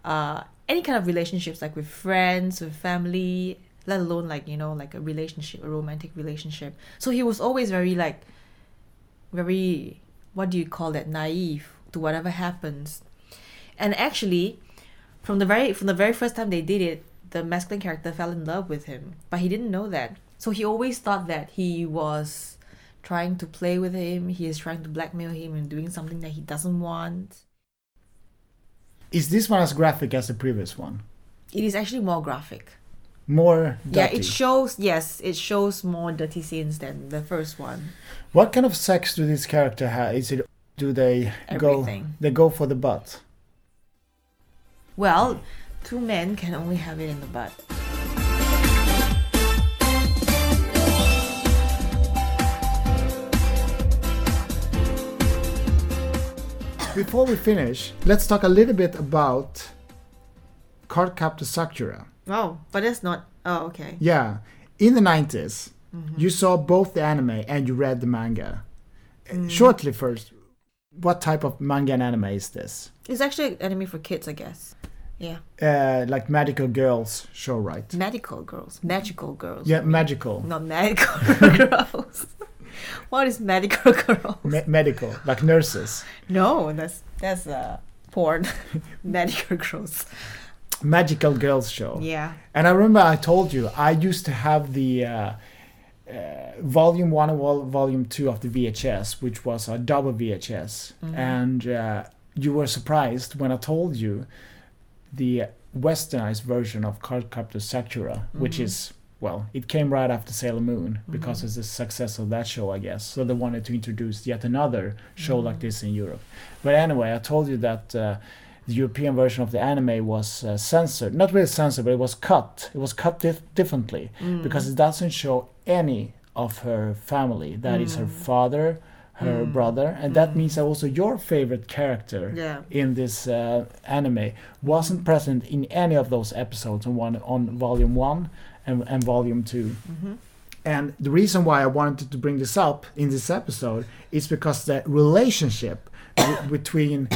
S1: uh, any kind of relationships, like with friends, with family, let alone like you know like a relationship, a romantic relationship. So he was always very like, very what do you call that naive to whatever happens, and actually, from the very from the very first time they did it, the masculine character fell in love with him, but he didn't know that. So he always thought that he was trying to play with him, he is trying to blackmail him and doing something that he doesn't want.
S2: Is this one as graphic as the previous one?
S1: It is actually more graphic.
S2: More dirty.
S1: Yeah, it shows yes, it shows more dirty scenes than the first one.
S2: what kind of sex do this character have? Is it do they
S1: Everything.
S2: go they go for the butt?
S1: Well, two men can only have it in the butt.
S2: Before we finish, let's talk a little bit about Cardcaptor Sakura.
S1: Oh, but it's not oh okay.
S2: Yeah, in the 90s, you saw both the anime and you read the manga. Uh, Shortly first, what type of manga and anime is this?
S1: It's actually an anime for kids, I guess. Yeah.
S2: Uh, like Magical Girls show, right?
S1: Medical girls. Magical girls.
S2: Yeah, magical.
S1: Not medical girls. what is medical girls?
S2: Me- medical, like nurses.
S1: No, that's that's uh porn. medical girls.
S2: Magical Girls show.
S1: Yeah.
S2: And I remember I told you I used to have the uh, uh, volume one and volume two of the VHS, which was a double VHS, and uh, you were surprised when I told you the westernized version of Cardcaptor Sakura, which mm-hmm. is well, it came right after Sailor Moon mm-hmm. because it's the success of that show, I guess. So they wanted to introduce yet another show like mm-hmm. this in Europe. But anyway, I told you that. Uh, the European version of the anime was uh, censored. Not really censored, but it was cut. It was cut dif- differently because it doesn't show any of her family. That is her mm. father, her mm. brother, and that mm. means that also your favorite character
S1: Yeah.
S2: in this uh, anime wasn't present in any of those episodes on one on volume one and, and volume 2 mm-hmm. And the reason why I wanted to bring this up in this episode is because the relationship w- between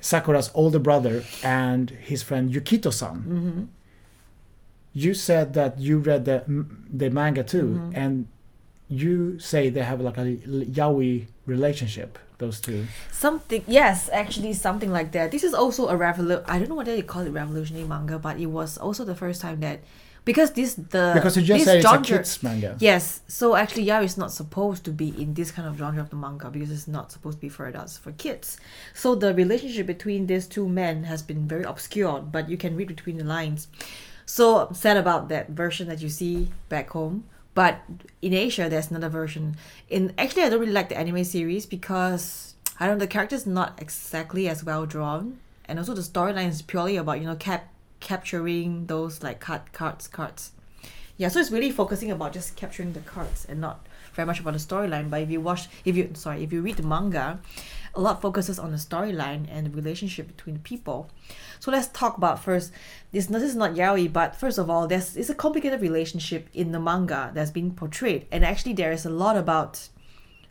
S2: Sakura's older brother and his friend Yukito-san. Mm-hmm. You said that you read the the manga too, mm-hmm. and you say they have like a yaoi relationship. Those two.
S1: Something yes, actually something like that. This is also a revolu I don't know whether they call it revolutionary manga, but it was also the first time that because this the
S2: Because you just
S1: this
S2: said it's a
S1: genre-
S2: kids manga.
S1: Yes, so actually Yao is not supposed to be in this kind of genre of the manga because it's not supposed to be for adults, for kids. So the relationship between these two men has been very obscured, but you can read between the lines. So sad about that version that you see back home. But in Asia, there's another version. In actually, I don't really like the anime series because I don't. know, The characters not exactly as well drawn, and also the storyline is purely about you know cap capturing those like card cards cards. Yeah, so it's really focusing about just capturing the cards and not very much about the storyline. But if you watch, if you sorry, if you read the manga, a lot focuses on the storyline and the relationship between people. So let's talk about first. This this is not yaoi, but first of all, there's it's a complicated relationship in the manga that's being portrayed, and actually there is a lot about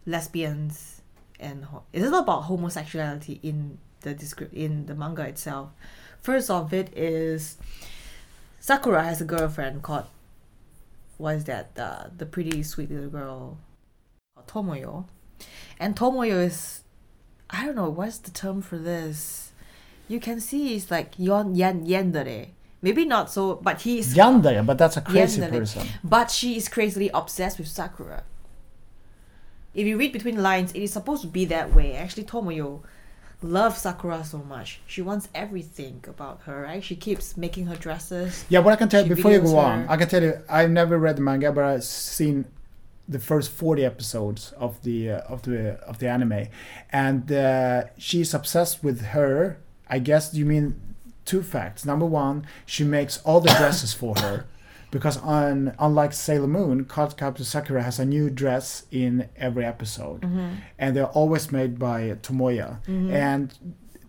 S1: lesbians and it's not about homosexuality in the in the manga itself. First of it is Sakura has a girlfriend called what is that the the pretty sweet little girl Tomoyo, and Tomoyo is I don't know what's the term for this. You can see it's like yon yan yandere. Maybe not so, but he's
S2: Yandere, but that's a crazy
S1: Yandere.
S2: person.
S1: but she is crazily obsessed with Sakura. If you read between the lines, it is supposed to be that way. Actually, Tomoyo loves Sakura so much. She wants everything about her, right? She keeps making her dresses.
S2: Yeah, what I can tell you before you go on. I can tell you I've never read the manga, but I've seen the first forty episodes of the uh, of the of the anime, and uh, she's obsessed with her. I guess you mean two facts. Number one, she makes all the dresses for her. Because on unlike Sailor Moon, Cardcaptor Sakura has a new dress in every episode, and they're always made by Tomoya. And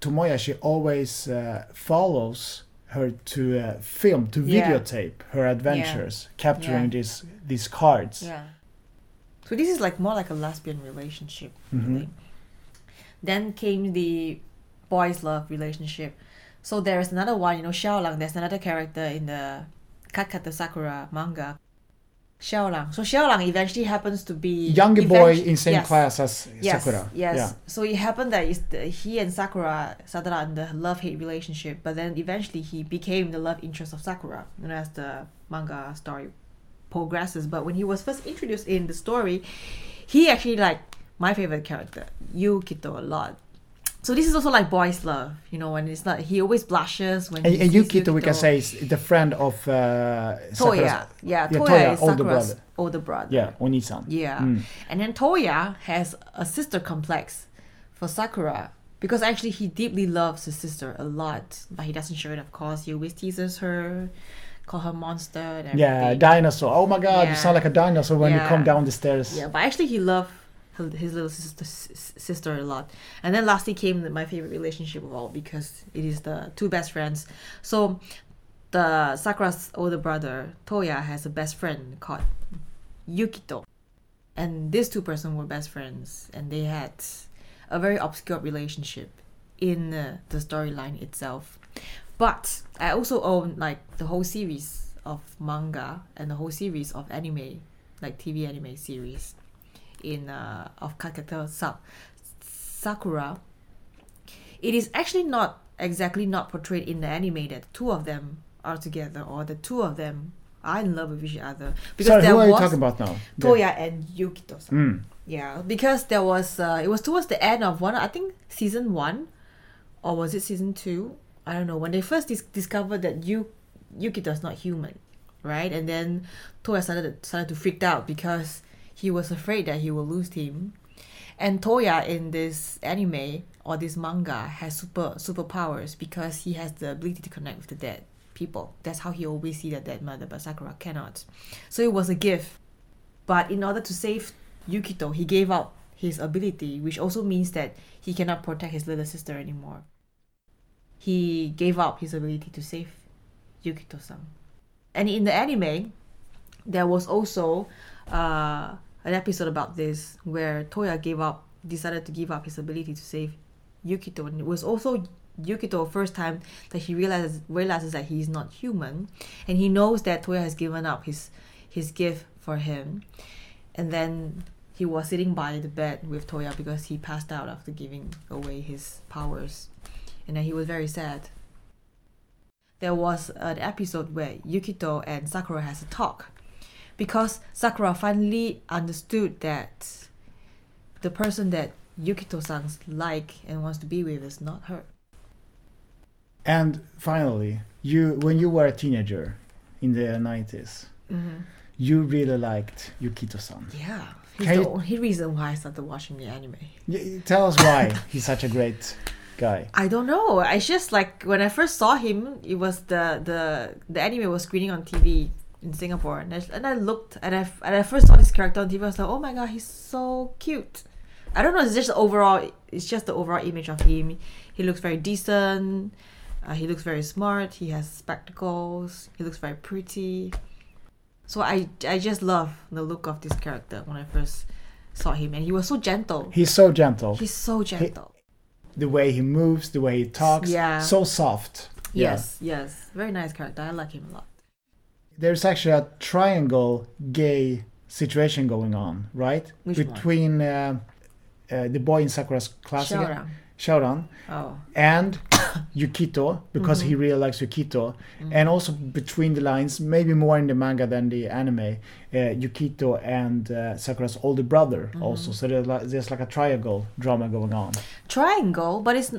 S2: Tomoya, she always uh, follows her to uh, film, to
S1: Yeah.
S2: videotape her adventures, capturing
S1: Yeah.
S2: these these cards.
S1: So this is like more like a lesbian relationship,
S2: Mhm.
S1: really. Then came the boys' love relationship. So there's another one, you know, Xiaolang. There's another character in the Kakata Sakura manga. Xiaolang. So Xiaolang eventually happens to be
S2: Younger boy in same
S1: yes.
S2: class as
S1: Yes,
S2: Sakura.
S1: yes.
S2: Yeah.
S1: So it happened that is the, he and Sakura started out in the love-hate relationship, but then eventually he became the love interest of Sakura, you know, as the manga story progresses. But when he was first introduced in the story, he actually like my favorite character, Yukito, a lot. So this is also like boys' love, you know, when it's not he always blushes when
S2: And, and
S1: sees
S2: Yukito, we can say, is the friend of uh,
S1: Toya. Yeah,
S2: Yeah,
S1: Toya,
S2: Toya,
S1: is
S2: older
S1: Sakura's
S2: brother.
S1: older brother.
S2: Yeah, Onisan.
S1: Yeah.
S2: Mm.
S1: And then Toya has a sister complex for Sakura because actually he deeply loves his sister a lot, but he doesn't show it, of course. He always teases her, call her monster and everything.
S2: Yeah, dinosaur. Oh my god, you sound like a dinosaur when you come down the stairs.
S1: Yeah, but actually he loved his little sister sister a lot. And then lastly came my favorite relationship of all because it is the two best friends. So the Sakura's older brother Toya has a best friend called Yukito, and these two person were best friends, and they had a very obscure relationship in uh, the storyline itself. But I also own like the whole series of manga and the whole series of anime, like TV anime series, in uh, of Kakata Sa- Sakura. It is actually not exactly not portrayed in the anime that two of them are together or the two of them are in love with each other.
S2: Because Sorry,
S1: there
S2: who are you talking about now?
S1: Toya and Yukito.
S2: Mm.
S1: Yeah, because there was uh, it was towards the end of one I think season one, or was it season two? I don't know when they first dis- discovered that Yu Yukito's not human, right? And then Toya started started to freak out because he was afraid that he will lose him. And Toya in this anime or this manga has super superpowers because he has the ability to connect with the dead people. That's how he always see the dead mother, but Sakura cannot. So it was a gift. But in order to save Yukito, he gave up his ability, which also means that he cannot protect his little sister anymore. He gave up his ability to save Yukito-san. And in the anime, there was also uh, an episode about this where Toya gave up, decided to give up his ability to save Yukito, and it was also Yukito first time that he realizes realizes that he is not human, and he knows that Toya has given up his his gift for him, and then he was sitting by the bed with Toya because he passed out after giving away his powers, and then he was very sad. There was an episode where Yukito and Sakura has a talk, because Sakura finally understood that the person that Yukito-san like and wants to be with is not her.
S2: And finally, you when you were a teenager in the 90s,
S1: Mm-hmm.
S2: you really liked Yukito-san.
S1: Yeah, he's
S2: Can
S1: the
S2: you-
S1: only reason why I started watching the anime.
S2: Y- Tell us why he's such a great guy.
S1: I don't know. I just like when I first saw him, it was the the the anime was screening on TV in Singapore, and I, and I looked and I and I first saw this character on TV. I was like, oh my god, he's so cute. I don't know. It's just the overall. It's just the overall image of him. He looks very decent. Uh, he looks very smart. He has spectacles. He looks very pretty. So I I just love the look of this character when I first saw him, and he was so gentle.
S2: He's so gentle.
S1: He's so gentle.
S2: The way he moves, the way he talks,
S1: Yeah.
S2: so soft. Yeah.
S1: Yes, yes. Very nice character. I like him a lot.
S2: There's actually a triangle gay situation going on, right?
S1: Which one?
S2: Between uh, uh, the boy in Sakura's class again,
S1: Shaoran, Oh.
S2: and Yukito, because he really likes Yukito, and also between the lines, maybe more in the manga than the anime, uh, Yukito and uh, Sakura's older brother also. So there's like, there's like a triangle drama going on.
S1: Triangle, but it's.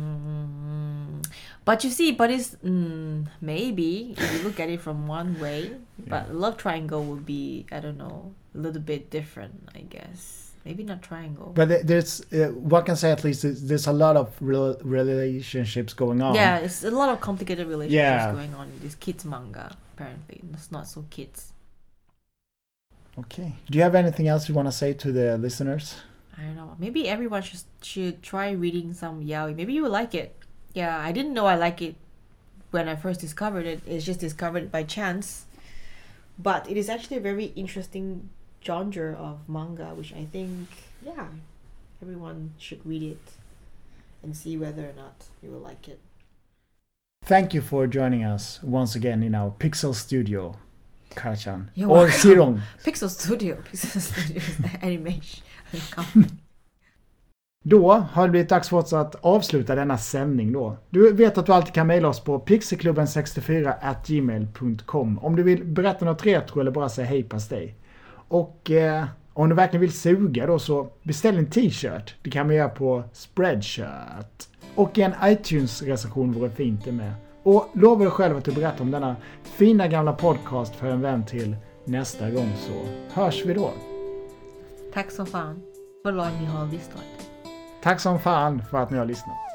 S1: Mm, but you see, but it's. Mm, maybe, if you look at it from one way, but love triangle would be, I don't know, a little bit different, I guess. Maybe not triangle.
S2: But there's, uh, one can say at least, there's, there's a lot of rel relationships going on.
S1: yeah, it's a lot of complicated relationships
S2: Yeah.
S1: going on in this kids manga, apparently. It's not so kids.
S2: Okay. Do you have anything else you want to say to the listeners?
S1: I don't know. Maybe everyone should should try reading some yaoi. Maybe you will like it. Yeah, I didn't know I like it when I first discovered it. It's just discovered by chance. But it is actually a very interesting genre of manga, which I think, yeah, everyone should read it and see whether or not you will like it.
S2: Thank you for joining us once again in our Pixel Studio, Karchan.
S1: You're
S2: Or. Sirong.
S1: Pixel Studio, Pixel Studio animation company.
S2: Då har det blivit dags för oss att avsluta denna sändning då. Du vet att du alltid kan mejla oss på pixelklubben64 gmail.com om du vill berätta något retro eller bara säga hej pastej. Och eh, om du verkligen vill suga då så beställ en t-shirt. Det kan man göra på Spreadshirt. Och en iTunes-recension vore fint det med. Och lova dig själv att du berättar om denna fina gamla podcast för en vän till nästa gång så hörs vi då.
S1: Tack som fan för att ni har lyssnat.
S2: Tack som fan för att ni har lyssnat.